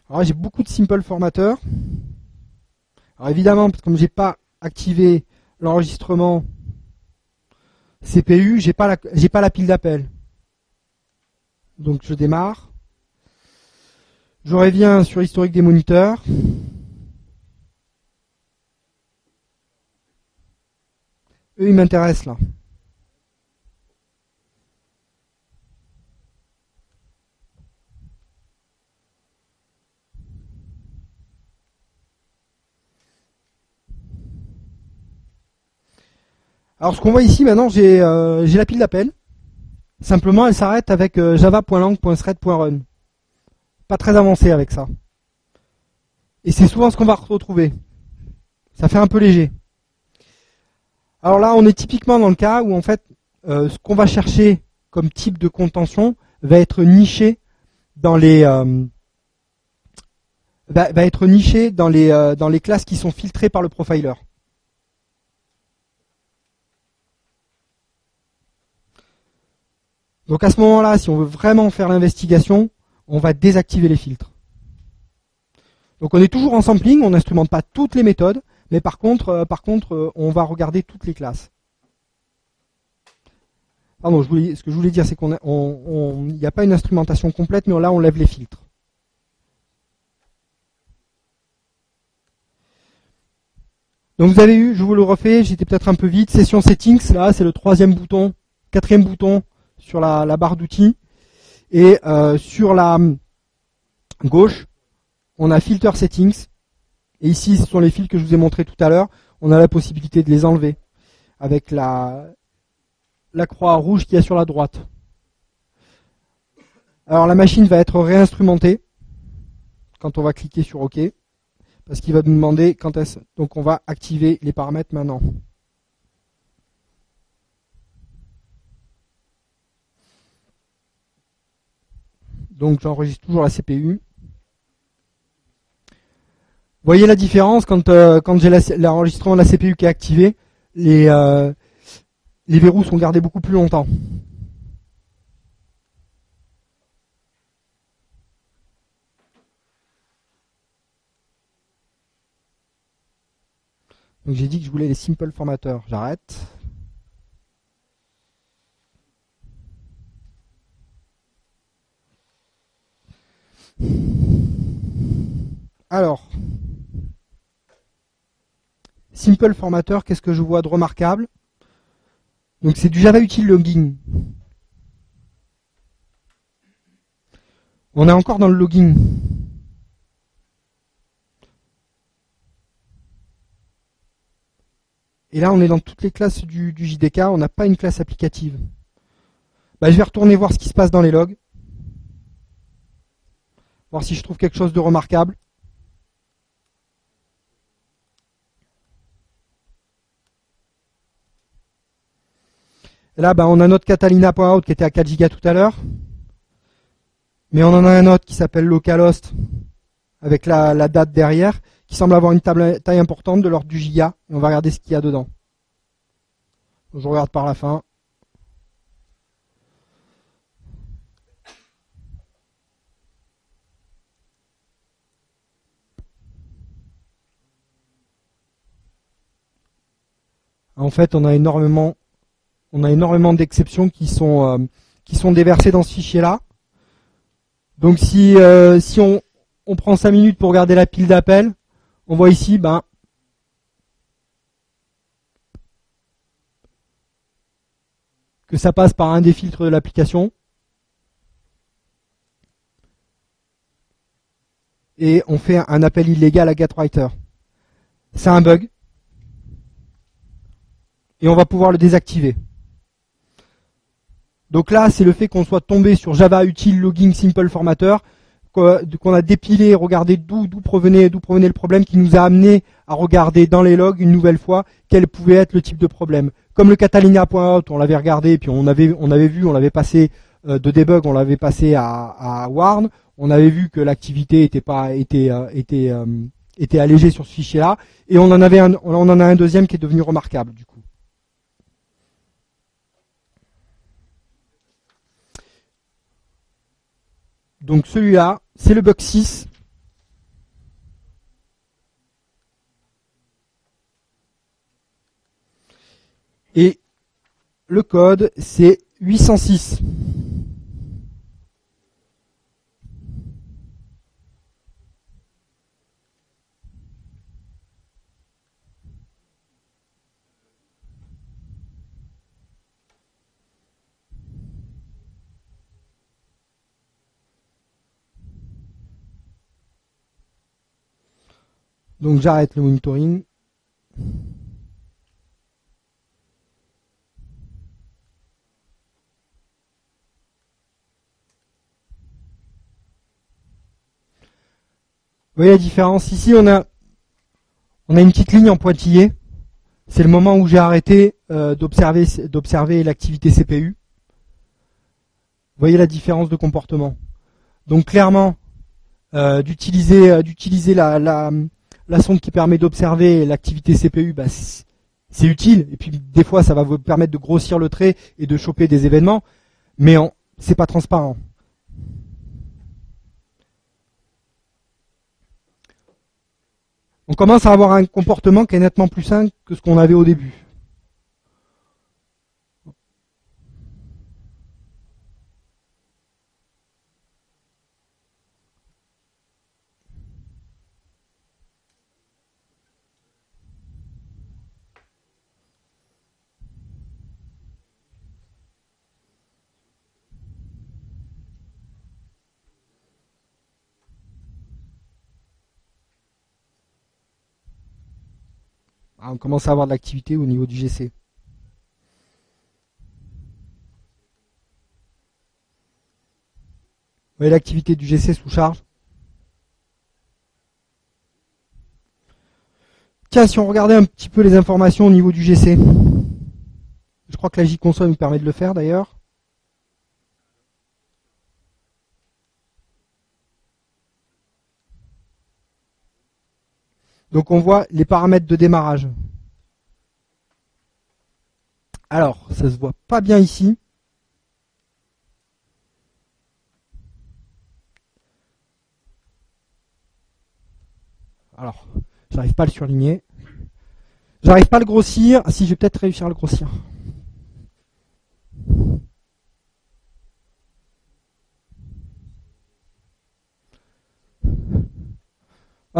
Alors j'ai beaucoup de simple formateurs. Alors évidemment, comme j'ai pas activé l'enregistrement CPU, j'ai pas la pas la pile d'appel. Donc je démarre. Je reviens sur l'historique des moniteurs. Eux, ils m'intéressent là. Alors ce qu'on voit ici maintenant, j'ai euh, la pile d'appel. Simplement, elle s'arrête avec euh, java.lang.thread.run. Pas très avancé avec ça. Et c'est souvent ce qu'on va retrouver. Ça fait un peu léger. Alors là, on est typiquement dans le cas où en fait, euh, ce qu'on va chercher comme type de contention va être niché dans les euh, va, être niché dans les euh, dans les classes qui sont filtrées par le profiler. Donc à ce moment-là, si on veut vraiment faire l'investigation, on va désactiver les filtres. Donc on est toujours en sampling, on n'instrumente pas toutes les méthodes, mais par contre, euh, par contre, euh, on va regarder toutes les classes. Pardon, ce que je voulais dire, c'est qu'on n'y a pas une instrumentation complète, mais là, on lève les filtres. Donc vous avez eu, je vous le refais, j'étais peut-être un peu vite, session settings, là c'est le troisième bouton, quatrième bouton sur la, barre d'outils. Et euh, sur la gauche, on a filter settings. Et ici, ce sont les fils que je vous ai montrés tout à l'heure. On a la possibilité de les enlever avec la, la croix rouge qu'il y a sur la droite. Alors la machine va être réinstrumentée quand on va cliquer sur OK, parce qu'il va nous demander quand est-ce. Donc on va activer les paramètres maintenant. Donc j'enregistre toujours la CPU voyez la différence quand, euh, quand j'ai l'enregistrement de la CPU qui est activé, les, euh, les verrous sont gardés beaucoup plus longtemps. Donc j'ai dit que je voulais les simple formateurs. J'arrête. Alors, Simple formateur, qu'est-ce que je vois de remarquable? Donc c'est du Java Util Logging. On est encore dans le logging. Et là, on est dans toutes les classes du, JDK, on n'a pas une classe applicative. Bah, je vais retourner voir ce qui se passe dans les logs. Voir si je trouve quelque chose de remarquable. là, ben, on a notre Catalina.out qui était à 4 Go tout à l'heure. Mais on en a un autre qui s'appelle localhost avec la, date derrière, qui semble avoir une taille importante de l'ordre du giga. On va regarder ce qu'il y a dedans. Je regarde par la fin. En fait, on a énormément, on a énormément d'exceptions qui sont euh, qui sont déversées dans ce fichier-là. Donc si euh, si on, on prend 5 minutes pour regarder la pile d'appels, on voit ici, ben que ça passe par un des filtres de l'application. Et on fait un appel illégal à GetWriter. C'est un bug et on va pouvoir le désactiver. Donc là, c'est le fait qu'on soit tombé sur Java Util Logging Simple Formatter, qu'on a dépilé, regardé d'où provenait le problème, qui nous a amené à regarder dans les logs une nouvelle fois quel pouvait être le type de problème. Comme le Catalina.out, on l'avait regardé, puis on avait vu, on l'avait passé euh, de debug, on l'avait passé à, Warn, on avait vu que l'activité était pas euh, euh, allégée sur ce fichier-là, et on en avait on en a un deuxième qui est devenu remarquable du coup. Donc celui-là, c'est le bug 6. Et le code, c'est 806. Donc j'arrête le monitoring. Vous voyez la différence? Ici, on a, une petite ligne en pointillé. C'est le moment où j'ai arrêté euh, d'observer, l'activité CPU. Vous voyez la différence de comportement. Donc clairement, euh, d'utiliser, euh, d'utiliser la, la sonde qui permet d'observer l'activité CPU, bah, c'est utile. Et puis des fois, ça va vous permettre de grossir le trait et de choper des événements, mais c'est pas transparent. On commence à avoir un comportement qui est nettement plus simple que ce qu'on avait au début. Ah, on commence à avoir de l'activité au niveau du GC. Vous voyez l'activité du GC sous charge? Tiens, si on regardait un petit peu les informations au niveau du GC. Je crois que la J-console nous permet de le faire d'ailleurs. Donc on voit les paramètres de démarrage. Alors, ça se voit pas bien ici. Alors, j'arrive pas à le surligner. J'arrive pas à le grossir. Ah, si, je vais peut-être réussir à le grossir.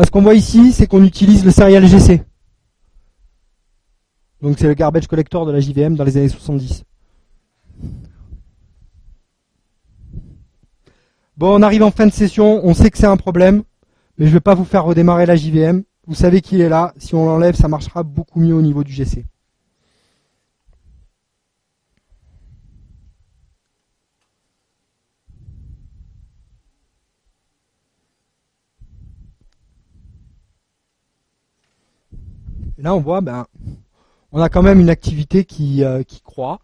Ce qu'on voit ici, c'est qu'on utilise le serial GC. Donc c'est le garbage collector de la JVM dans les années 70. Bon, on arrive en fin de session, on sait que c'est un problème, mais je ne vais pas vous faire redémarrer la JVM. Vous savez qu'il est là, si on l'enlève, ça marchera beaucoup mieux au niveau du GC. Là, on voit, ben, on a quand même une activité qui, euh, qui croît.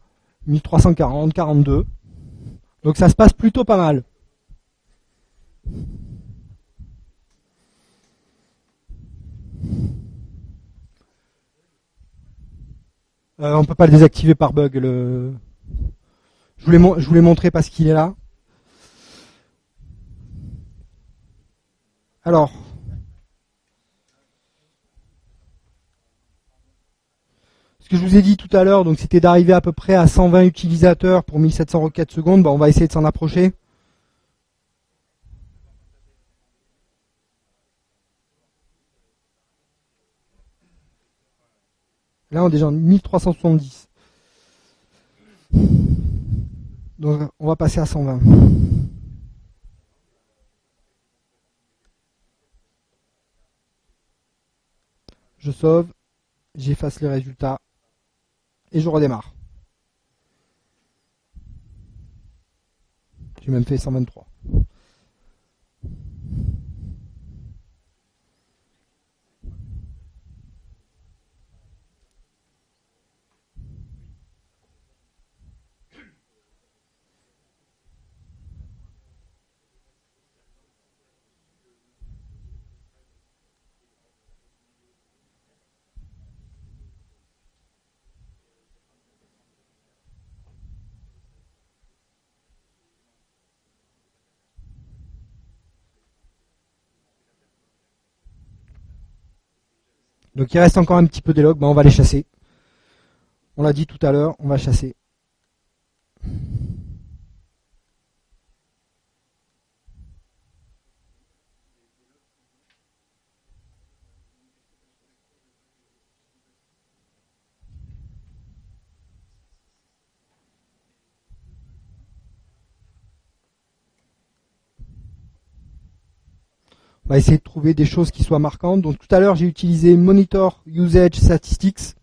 1340, 42. Donc ça se passe plutôt pas mal. Euh, on peut pas le désactiver par bug. Le... Je voulais, je voulais montrer parce qu'il est là. Alors, ce que je vous ai dit tout à l'heure, donc c'était d'arriver à peu près à 120 utilisateurs pour 1700 requêtes secondes. Bah, on va essayer de s'en approcher. Là, on est déjà en 1370. Donc, on va passer à 120. Je sauve, j'efface les résultats et je redémarre. J'ai même fait 123. Donc il reste encore un petit peu des logs, ben on va les chasser. On l'a dit tout à l'heure, on va chasser. Va essayer de trouver des choses qui soient marquantes. Donc tout à l'heure, j'ai utilisé Monitor Usage Statistics.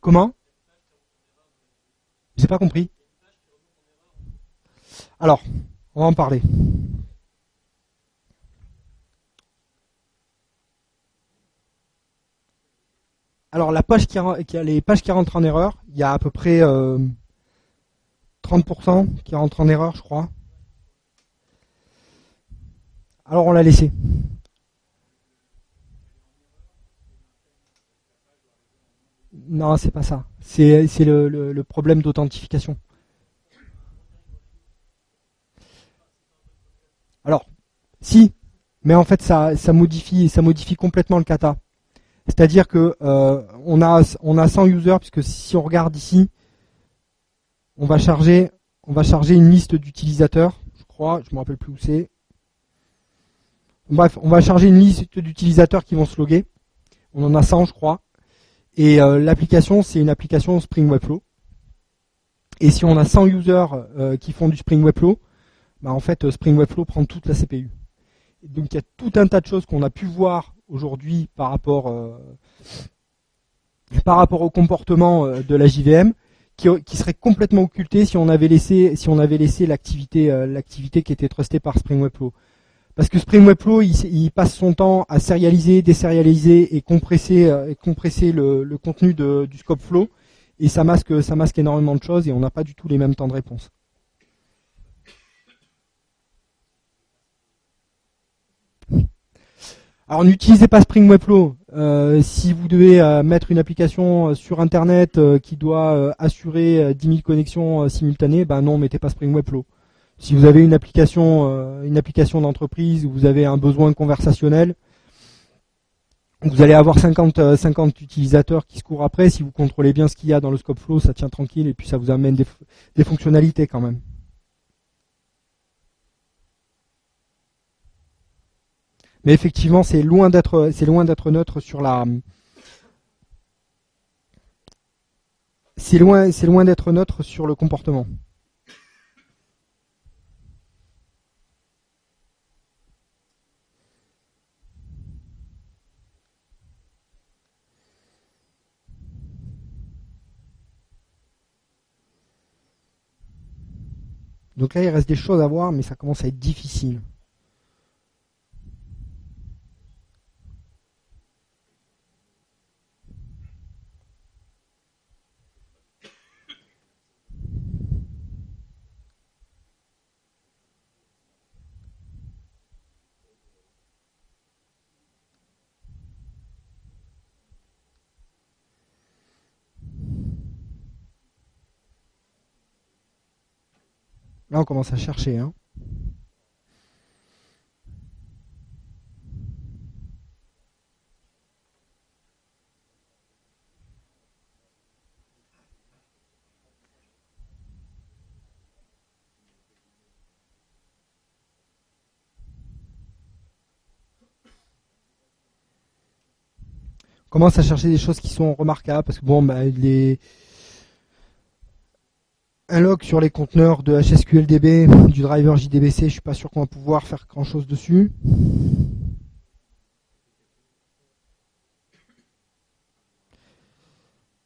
Comment? J'ai pas compris. Alors, on va en parler. Alors la page qui, a, les pages qui rentrent en erreur, il y a à peu près euh, 30% qui rentre en erreur, je crois. Alors on l'a laissé. Non, c'est pas ça. C'est le, problème d'authentification. Alors, si, mais en fait ça, modifie ça modifie complètement le kata. C'est-à-dire que euh, on a a 100 users puisque si on regarde ici, on va charger, une liste d'utilisateurs, je crois, je me rappelle plus où c'est. Bref, on va charger une liste d'utilisateurs qui vont se loguer. On en a 100, je crois. Et euh, l'application, c'est une application Spring Webflow. Et si on a 100 users euh, qui font du Spring Webflow, bah en fait, Spring Webflow prend toute la CPU. donc il y a tout un tas de choses qu'on a pu voir aujourd'hui euh, par rapport au comportement de la JVM qui, serait complètement occulté si on avait laissé si on avait laissé l'activité euh, l'activité qui était trustée par Spring Webflow. Parce que Spring Webflow, il, passe son temps à sérialiser, désérialiser et compresser euh, et compresser le, contenu du scope flow et ça masque ça masque énormément de choses et on n'a pas du tout les mêmes temps de réponse. Alors n'utilisez pas Spring Webflow. Euh, si vous devez euh, mettre une application euh, sur Internet qui doit assurer 10 000 connexions simultanées, ben non, mettez pas Spring Webflow. Si vous avez une application, une application d'entreprise où vous avez un besoin conversationnel, vous allez avoir 50, 50 utilisateurs qui se courent après. Si vous contrôlez bien ce qu'il y a dans le scope flow, ça tient tranquille et puis ça vous amène des fonctionnalités quand même. Mais effectivement, c'est loin d'être, neutre sur la. C'est loin, c'est loin d'être neutre sur le comportement. Donc là, il reste des choses à voir, mais ça commence à être difficile. Là, on commence à chercher. Hein. commence à chercher des choses qui sont remarquables parce que bon, bah, les un log sur les conteneurs de HSQLDB du driver JDBC, je suis pas sûr qu'on va pouvoir faire grand chose dessus.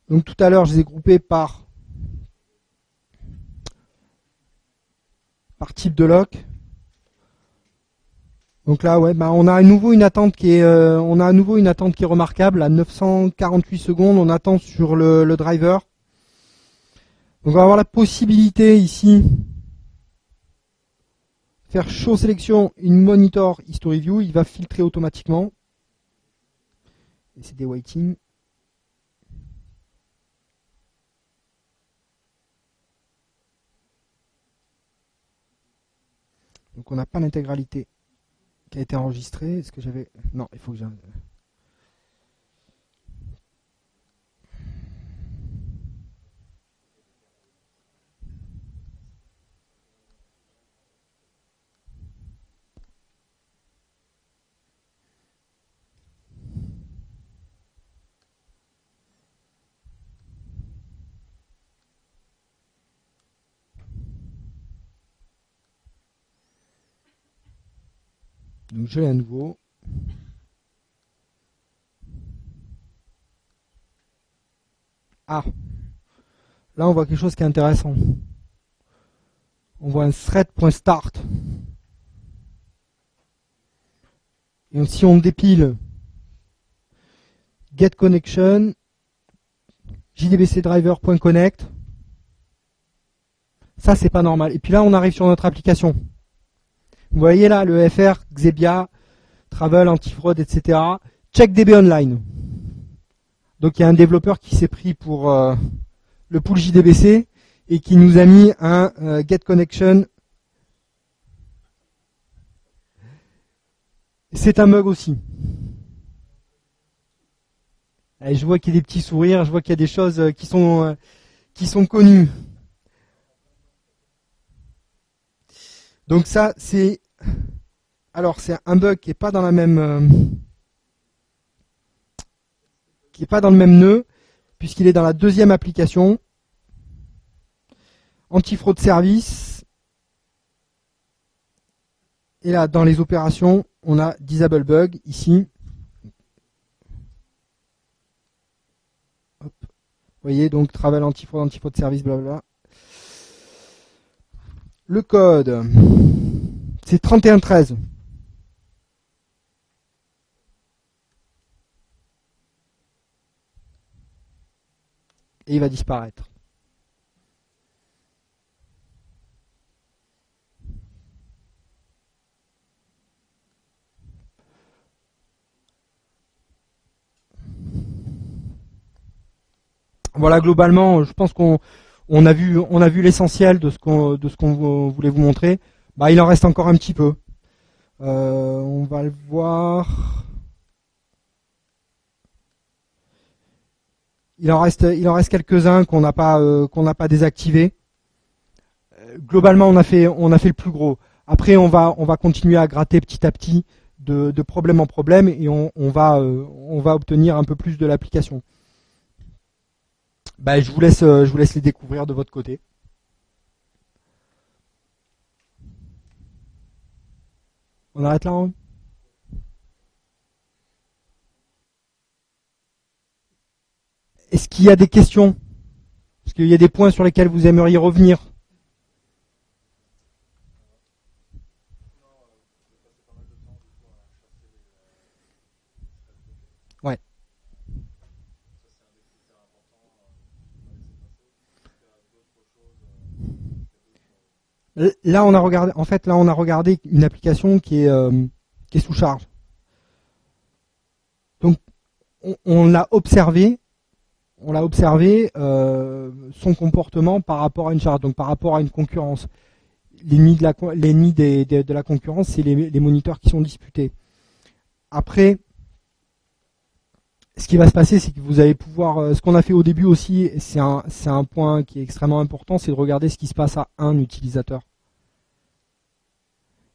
Donc tout à l'heure, je les ai groupés par par type de lock. Donc là, ouais, bah on a à nouveau une attente qui est, euh, on a à nouveau une attente qui est remarquable à 948 secondes. On attend sur le, le driver. On va avoir la possibilité ici faire show sélection une monitor history view. Il va filtrer automatiquement. Et c'est des waiting. Donc on n'a pas l'intégralité qui a été enregistré. Est-ce que j'avais? Non, il faut que j'ai. Je l'ai à nouveau. Ah, là on voit quelque chose qui est intéressant. On voit un thread.start. Et si on dépile get connection jdbcdriver.connect, ça c'est pas normal. Et puis là on arrive sur notre application. Vous voyez là le FR, Xebia, Travel, Antifraud, etc. Check DB Online. Donc il y a un développeur qui s'est pris pour euh, le pool JDBC et qui nous a mis un euh, Get Connection. C'est un mug aussi. je vois qu'il y a des petits sourires, je vois qu'il y a des choses euh, qui sont qui sont connues. Donc ça, c'est alors c'est un bug qui est pas dans la même euh, qui est pas dans le même nœud puisqu'il est dans la deuxième application. Anti-fraude service. Et là dans les opérations on a disable bug ici. Hop. Vous voyez donc travel anti-fraude anti-fraude service blablabla le code, c'est 3113. Et il va disparaître. Voilà, globalement, je pense qu'on on a vu, on a vu l'essentiel de ce qu'on, de ce qu'on voulait vous montrer. Bah, il en reste encore un petit peu. Euh, on va le voir. Il en reste, il en reste quelques-uns qu'on n'a pas, euh, qu'on n'a pas désactivés. Euh, globalement, on a fait, on a fait le plus gros. Après, on va, on va continuer à gratter petit à petit de, de problème en problème et on, on va, on va obtenir un peu plus de l'application. Bah, je vous laisse, euh, je vous laisse les découvrir de votre côté. On arrête là. Hein Est-ce qu'il y a des questions? Est-ce qu'il y a des points sur lesquels vous aimeriez revenir Là, on a regardé, en fait, là, on a regardé une application qui est, euh, qui est sous charge. Donc, on, l'a observé, on l'a observé euh, son comportement par rapport à une charge, donc par rapport à une concurrence. l'ennemi de la l'ennemi de la concurrence, c'est les, moniteurs qui sont disputés. Après, ce qui va se passer, c'est que vous allez pouvoir, euh, ce qu'on a fait au début aussi, c'est un, c'est un point qui est extrêmement important, c'est de regarder ce qui se passe à un utilisateur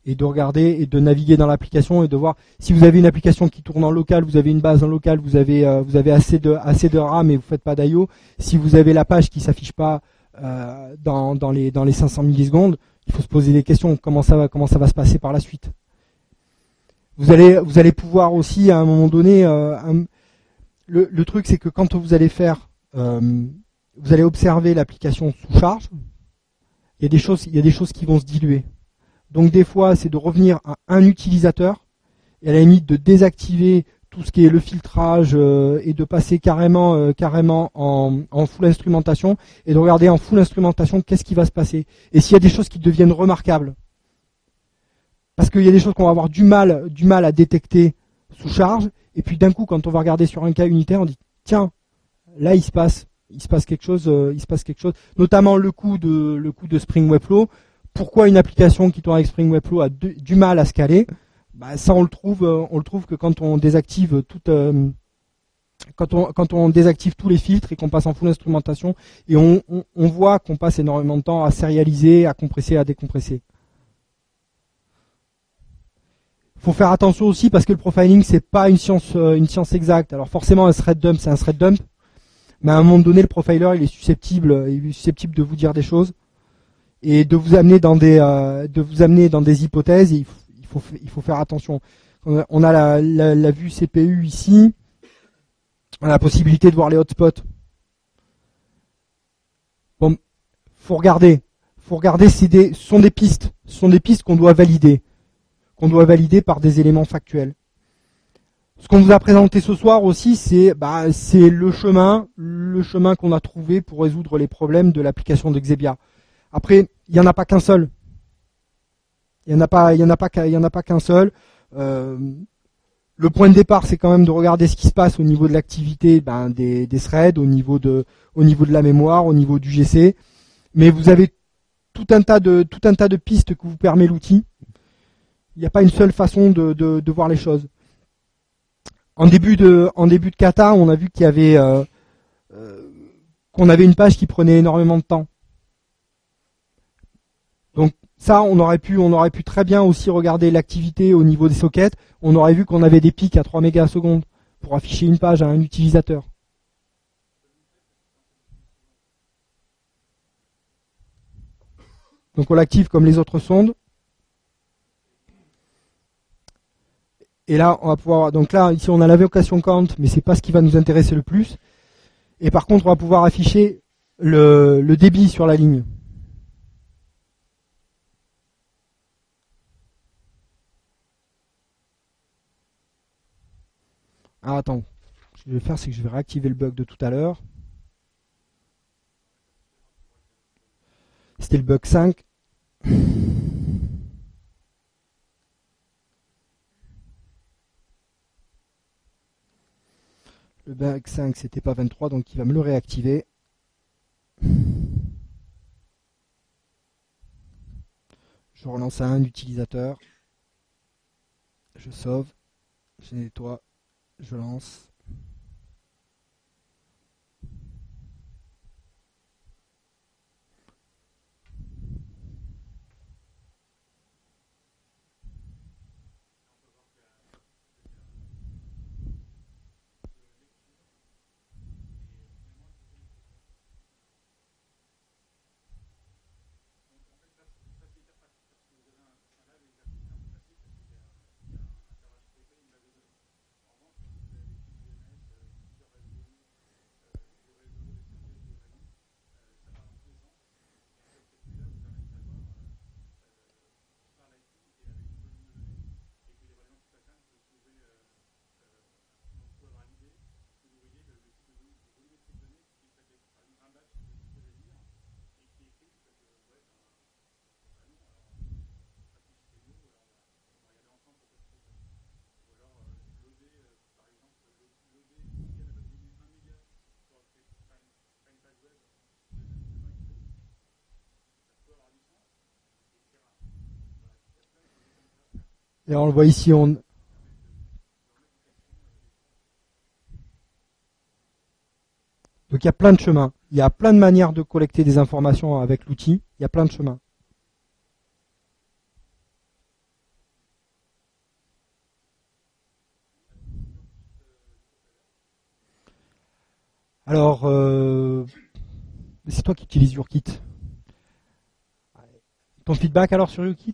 et de regarder et de naviguer dans l'application et de voir si vous avez une application qui tourne en local, vous avez une base en local, vous avez euh, vous avez assez de assez de RAM et vous faites pas d'IO. Si vous avez la page qui s'affiche pas euh, dans, dans les dans les 500 millisecondes, il faut se poser des questions. Comment ça va comment ça va se passer par la suite? Vous allez vous allez pouvoir aussi à un moment donné le, truc c'est que quand vous allez faire vous allez observer l'application sous charge, il y a des choses il y a des choses qui vont se diluer. Donc des fois, c'est de revenir à un utilisateur et à la limite de désactiver tout ce qui est le filtrage euh, et de passer carrément euh, carrément en, full instrumentation et de regarder en full instrumentation qu'est-ce qui va se passer et s'il y a des choses qui deviennent remarquables parce qu'il y a des choses qu'on va avoir du mal du mal à détecter sous charge et puis d'un coup quand on va regarder sur un cas unitaire on dit tiens là il se passe il se passe quelque chose euh, il se passe quelque chose. Notamment le coup de le de Spring Webflow. Pourquoi une application qui tourne avec Spring Webflow a du mal à se caler? Bah, Ça, on le trouve, euh, on le trouve que quand on désactive euh, quand on, quand on désactive tous les filtres et qu'on passe en full instrumentation, et on, on, voit qu'on passe énormément de temps à sérialiser, à compresser, à décompresser. Faut faire attention aussi parce que le profiling c'est pas une science, euh, une science exacte. Alors forcément un thread dump c'est un thread dump, mais à un moment donné le profiler il est susceptible, est susceptible de vous dire des choses et de vous amener dans des euh, de vous amener dans des hypothèses. Il faut, il faut faire attention. On a la, vue CPU ici. On a la possibilité de voir les hotspots. Bon, faut regarder. Faut regarder. C'est des, sont des pistes. Ce sont des pistes qu'on doit valider, qu'on doit valider par des éléments factuels. Ce qu'on vous a présenté ce soir aussi, c'est bah, le chemin, le chemin qu'on a trouvé pour résoudre les problèmes de l'application de Xebia. Après, il n'y en a pas qu'un seul. Il n'y en a pas, pas, qu'un seul. Euh, le point de départ, c'est quand même de regarder ce qui se passe au niveau de l'activité ben, des, des, threads, au niveau de, au niveau de la mémoire, au niveau du GC. Mais vous avez tout un tas de, tout un tas de pistes que vous permet l'outil. Il n'y a pas une seule façon de, voir les choses. En début de, en kata, on a vu qu'il y avait, euh, euh, qu'on avait une page qui prenait énormément de temps. Donc ça, on aurait pu, on aurait pu très bien aussi regarder l'activité au niveau des sockets. On aurait vu qu'on avait des pics à 3 mégas secondes pour afficher une page à un utilisateur. Donc on l'active comme les autres sondes. Et là, on va pouvoir. Donc là, ici, on a l'invocation count, mais c'est pas ce qui va nous intéresser le plus. Et par contre, on va pouvoir afficher le débit sur la ligne. Ah, attends. Ce que je vais faire, c'est que je vais réactiver le bug de tout à l'heure. C'était le bug 5. Le bug 5, c'était pas 23, donc il va me le réactiver. Je relance à un utilisateur. Je sauve. Je nettoie je lance. Et on le voit ici, on, Donc il y a plein de chemins. Il y a plein de manières de collecter des informations avec l'outil. Il y a plein de chemins. Alors, euh, c'est toi qui utilises YourKit. Ton feedback alors sur YourKit?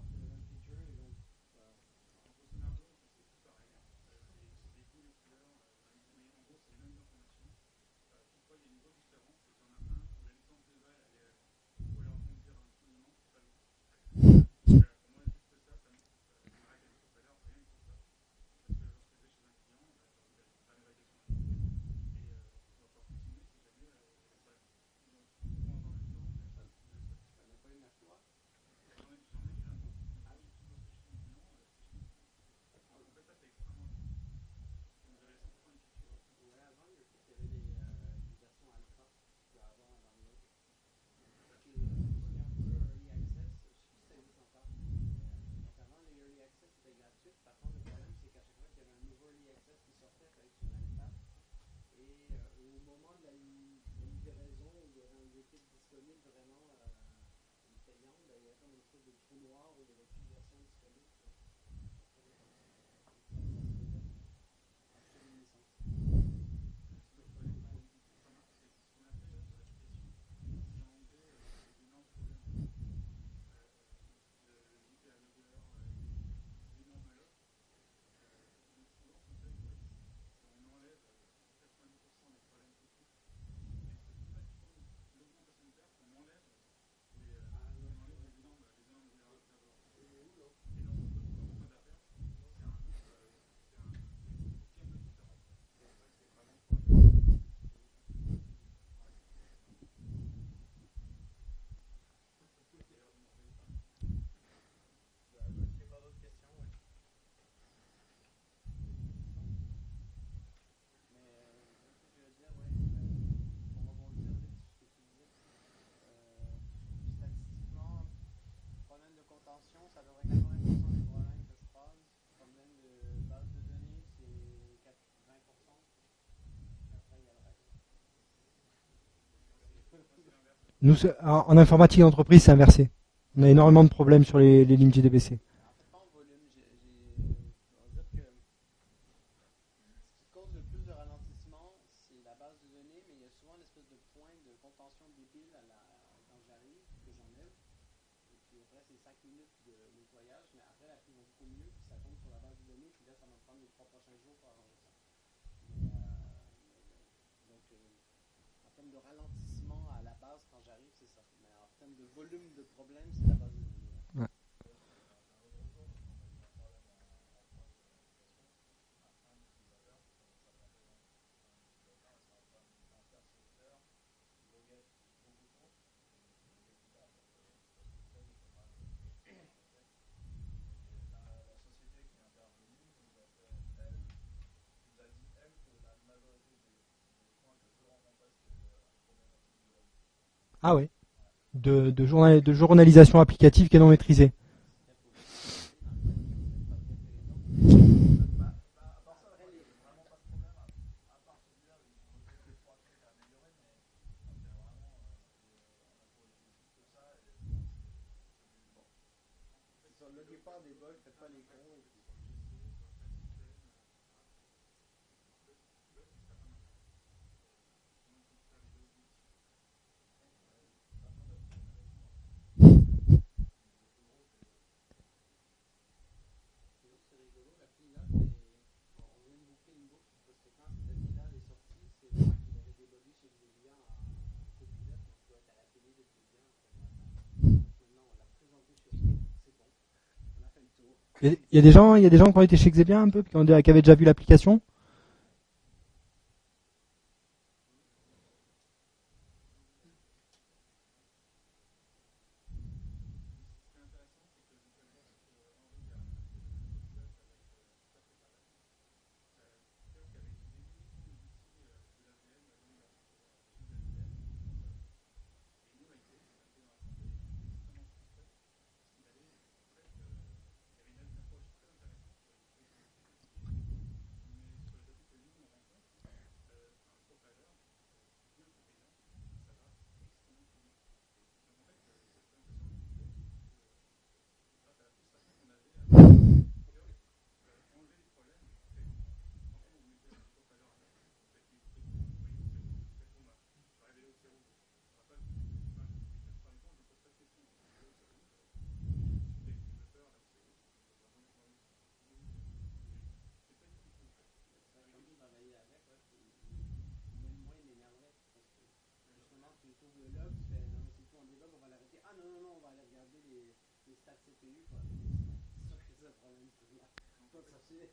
Nous, en informatique d'entreprise, c'est inversé. On a énormément de problèmes sur les, les lignes JDBC. Alors, c'est pas en volume, j'ai, j'ai- on va dire que ce qui cause le plus de ralentissement, c'est la base de données, mais il y a souvent une espèce de point de contention débile à la, quand j'arrive, que j'enlève. Et puis après, c'est 5 minutes de nettoyage, mais après, la prise va beaucoup mieux, puis ça tombe sur la base de données, puis là, ça va me prendre les 3 prochains jours pour arranger ça. Mais, euh, mais, donc, euh, en termes de ralentissement à la base, quand j'arrive, c'est ça. Mais en termes de volume de problème, c'est la base de données. Ah ouais. De, de, journal- de journalisation applicative est non maîtrisée. plupart des bugs, faites pas les cons. et puis- C'est rigolo, la clean-up, et on vient de boucler une boucle, parce que quand cette clean-up est sortie, c'est moi qui l'avais débolé chez Xavier en copilote, donc doit être à la télé depuis bien. Maintenant, on l'a présenté sur nous, c'est bon. On a fait le tour. Il y a- des gens, il y a des gens qui ont été chez Xebian un peu, qui, ont- qui avaient déjà vu l'application? travailler avec, ouais, puis même moi, il m'énerverait. Parce que justement, tu trouves le log, tu fais non, mais c'est tout en débug, on va l'arrêter. Ah non, non, non, on va aller regarder les, Quoi. C'est sûr que c'est un problème. Toi, ça c'est.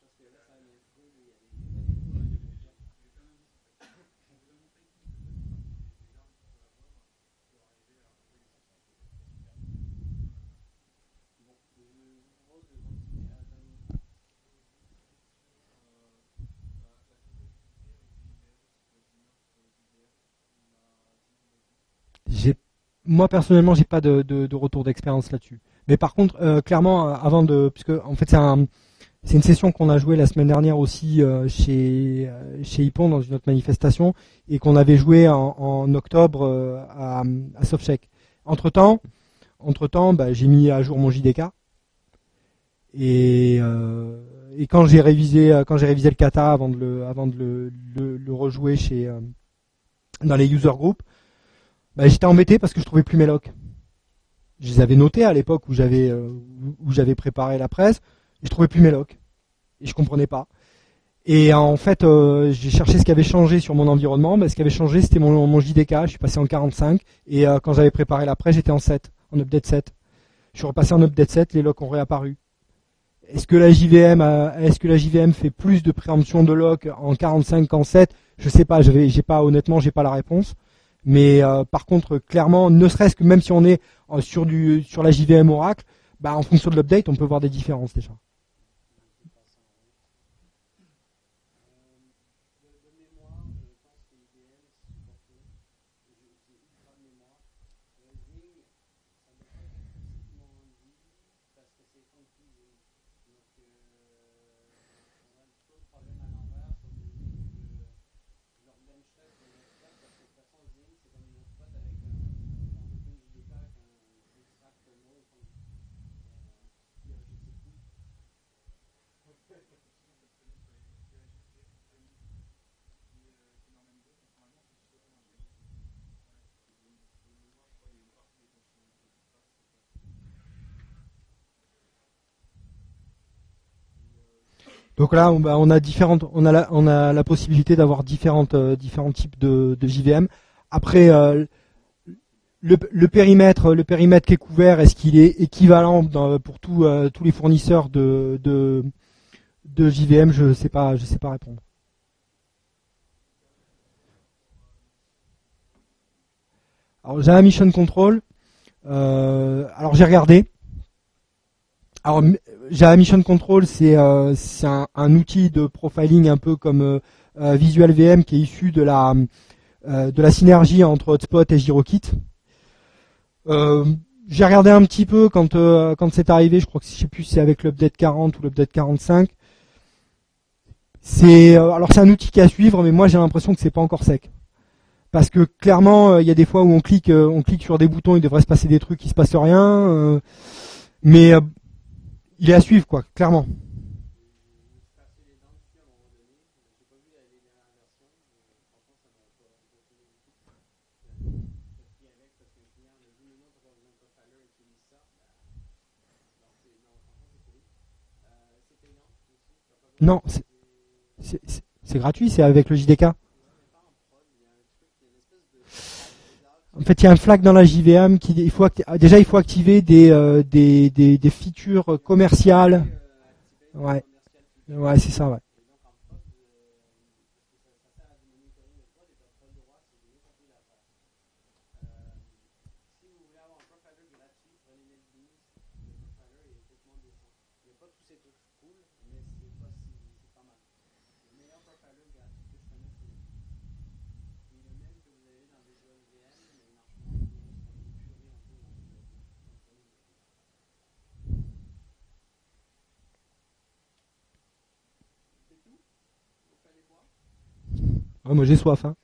Parce que là, ça a un peu, il y a des- des gens. Bon, je vous propose de continuer à donner. J'ai, moi personnellement, j'ai pas de, de, de retour d'expérience là-dessus. Mais par contre, euh, clairement, euh, avant de, puisque en fait c'est un, c'est une session qu'on a jouée la semaine dernière aussi euh, chez euh, chez Ippon dans une autre manifestation et qu'on avait joué en, en octobre euh, à, à Softcheck. Entre temps, entre temps, bah, j'ai mis à jour mon JDK et euh, et quand j'ai révisé quand j'ai révisé le kata avant de le avant de le, le, le rejouer chez dans les user groups, bah, j'étais embêté parce que je trouvais plus mes locks. Je les avais notés à l'époque où j'avais euh, préparé la presse et je trouvais plus mes locks et je comprenais pas. Et en fait, euh, j'ai cherché ce qui avait changé sur mon environnement. Ce qui avait changé, c'était mon, JDK. Je suis passé en 45 et euh, quand j'avais préparé la presse, j'étais en 7, en update 7. Je suis repassé en update 7, les locks ont réapparu. Est-ce que la JVM, est-ce que la JVM fait plus de préemption de lock en 45 qu'en 7 Je sais pas. J'ai pas honnêtement, j'ai pas la réponse. Mais euh, par contre, clairement, ne serait-ce que même si on est euh, sur du sur la JVM Oracle, bah en fonction de l'update, on peut voir des différences déjà. De, de mémoire, je pense que IBM c'est supporté. Je- C'est ultra de mémoire. Le Zing, ça ne pas être explicitement dit parce que c'est funky Zing. Donc, euh, on a plutôt le problème à l'envers sur le Zing. Je, je leur bench test de l'expert parce que de toute façon, Zing, c'est comme une autre pote avec un, un OpenJDK avec un extract no funky. Euh, je sais plus. Donc là, on, bah, on a différentes, on a la, on a la possibilité d'avoir différentes, euh, différents types de, JVM. Après, euh, le, périmètre, le périmètre qui est couvert, est-ce qu'il est équivalent pour tous euh, tous les fournisseurs de, de, JVM Je sais pas, je sais pas répondre. Alors j'ai un mission control. Alors j'ai regardé. Alors Java Mission Control, c'est euh, un, un outil de profiling un peu comme euh, euh, Visual VM qui est issu de la euh, de la synergie entre Hotspot et GiroKit. Euh, J'ai regardé un petit peu quand quand c'est arrivé. Je crois que je sais plus si c'est avec l'update 40 ou l'update 45. C'est alors c'est un outil qui à suivre, mais moi j'ai l'impression que c'est pas encore sec. Parce que clairement, il y a des fois où on clique, on clique sur des boutons, il devrait se passer des trucs, il se passe rien. mais il est à suivre, quoi, clairement. Non, c'est- gratuit, c'est avec le JDK. En fait, il y a un flag dans la JVM qui il faut ah, déjà il faut activer des euh, des, des des features commerciales. Ouais, ouais, c'est ça, ouais. Ah, moi j'ai soif. Hein.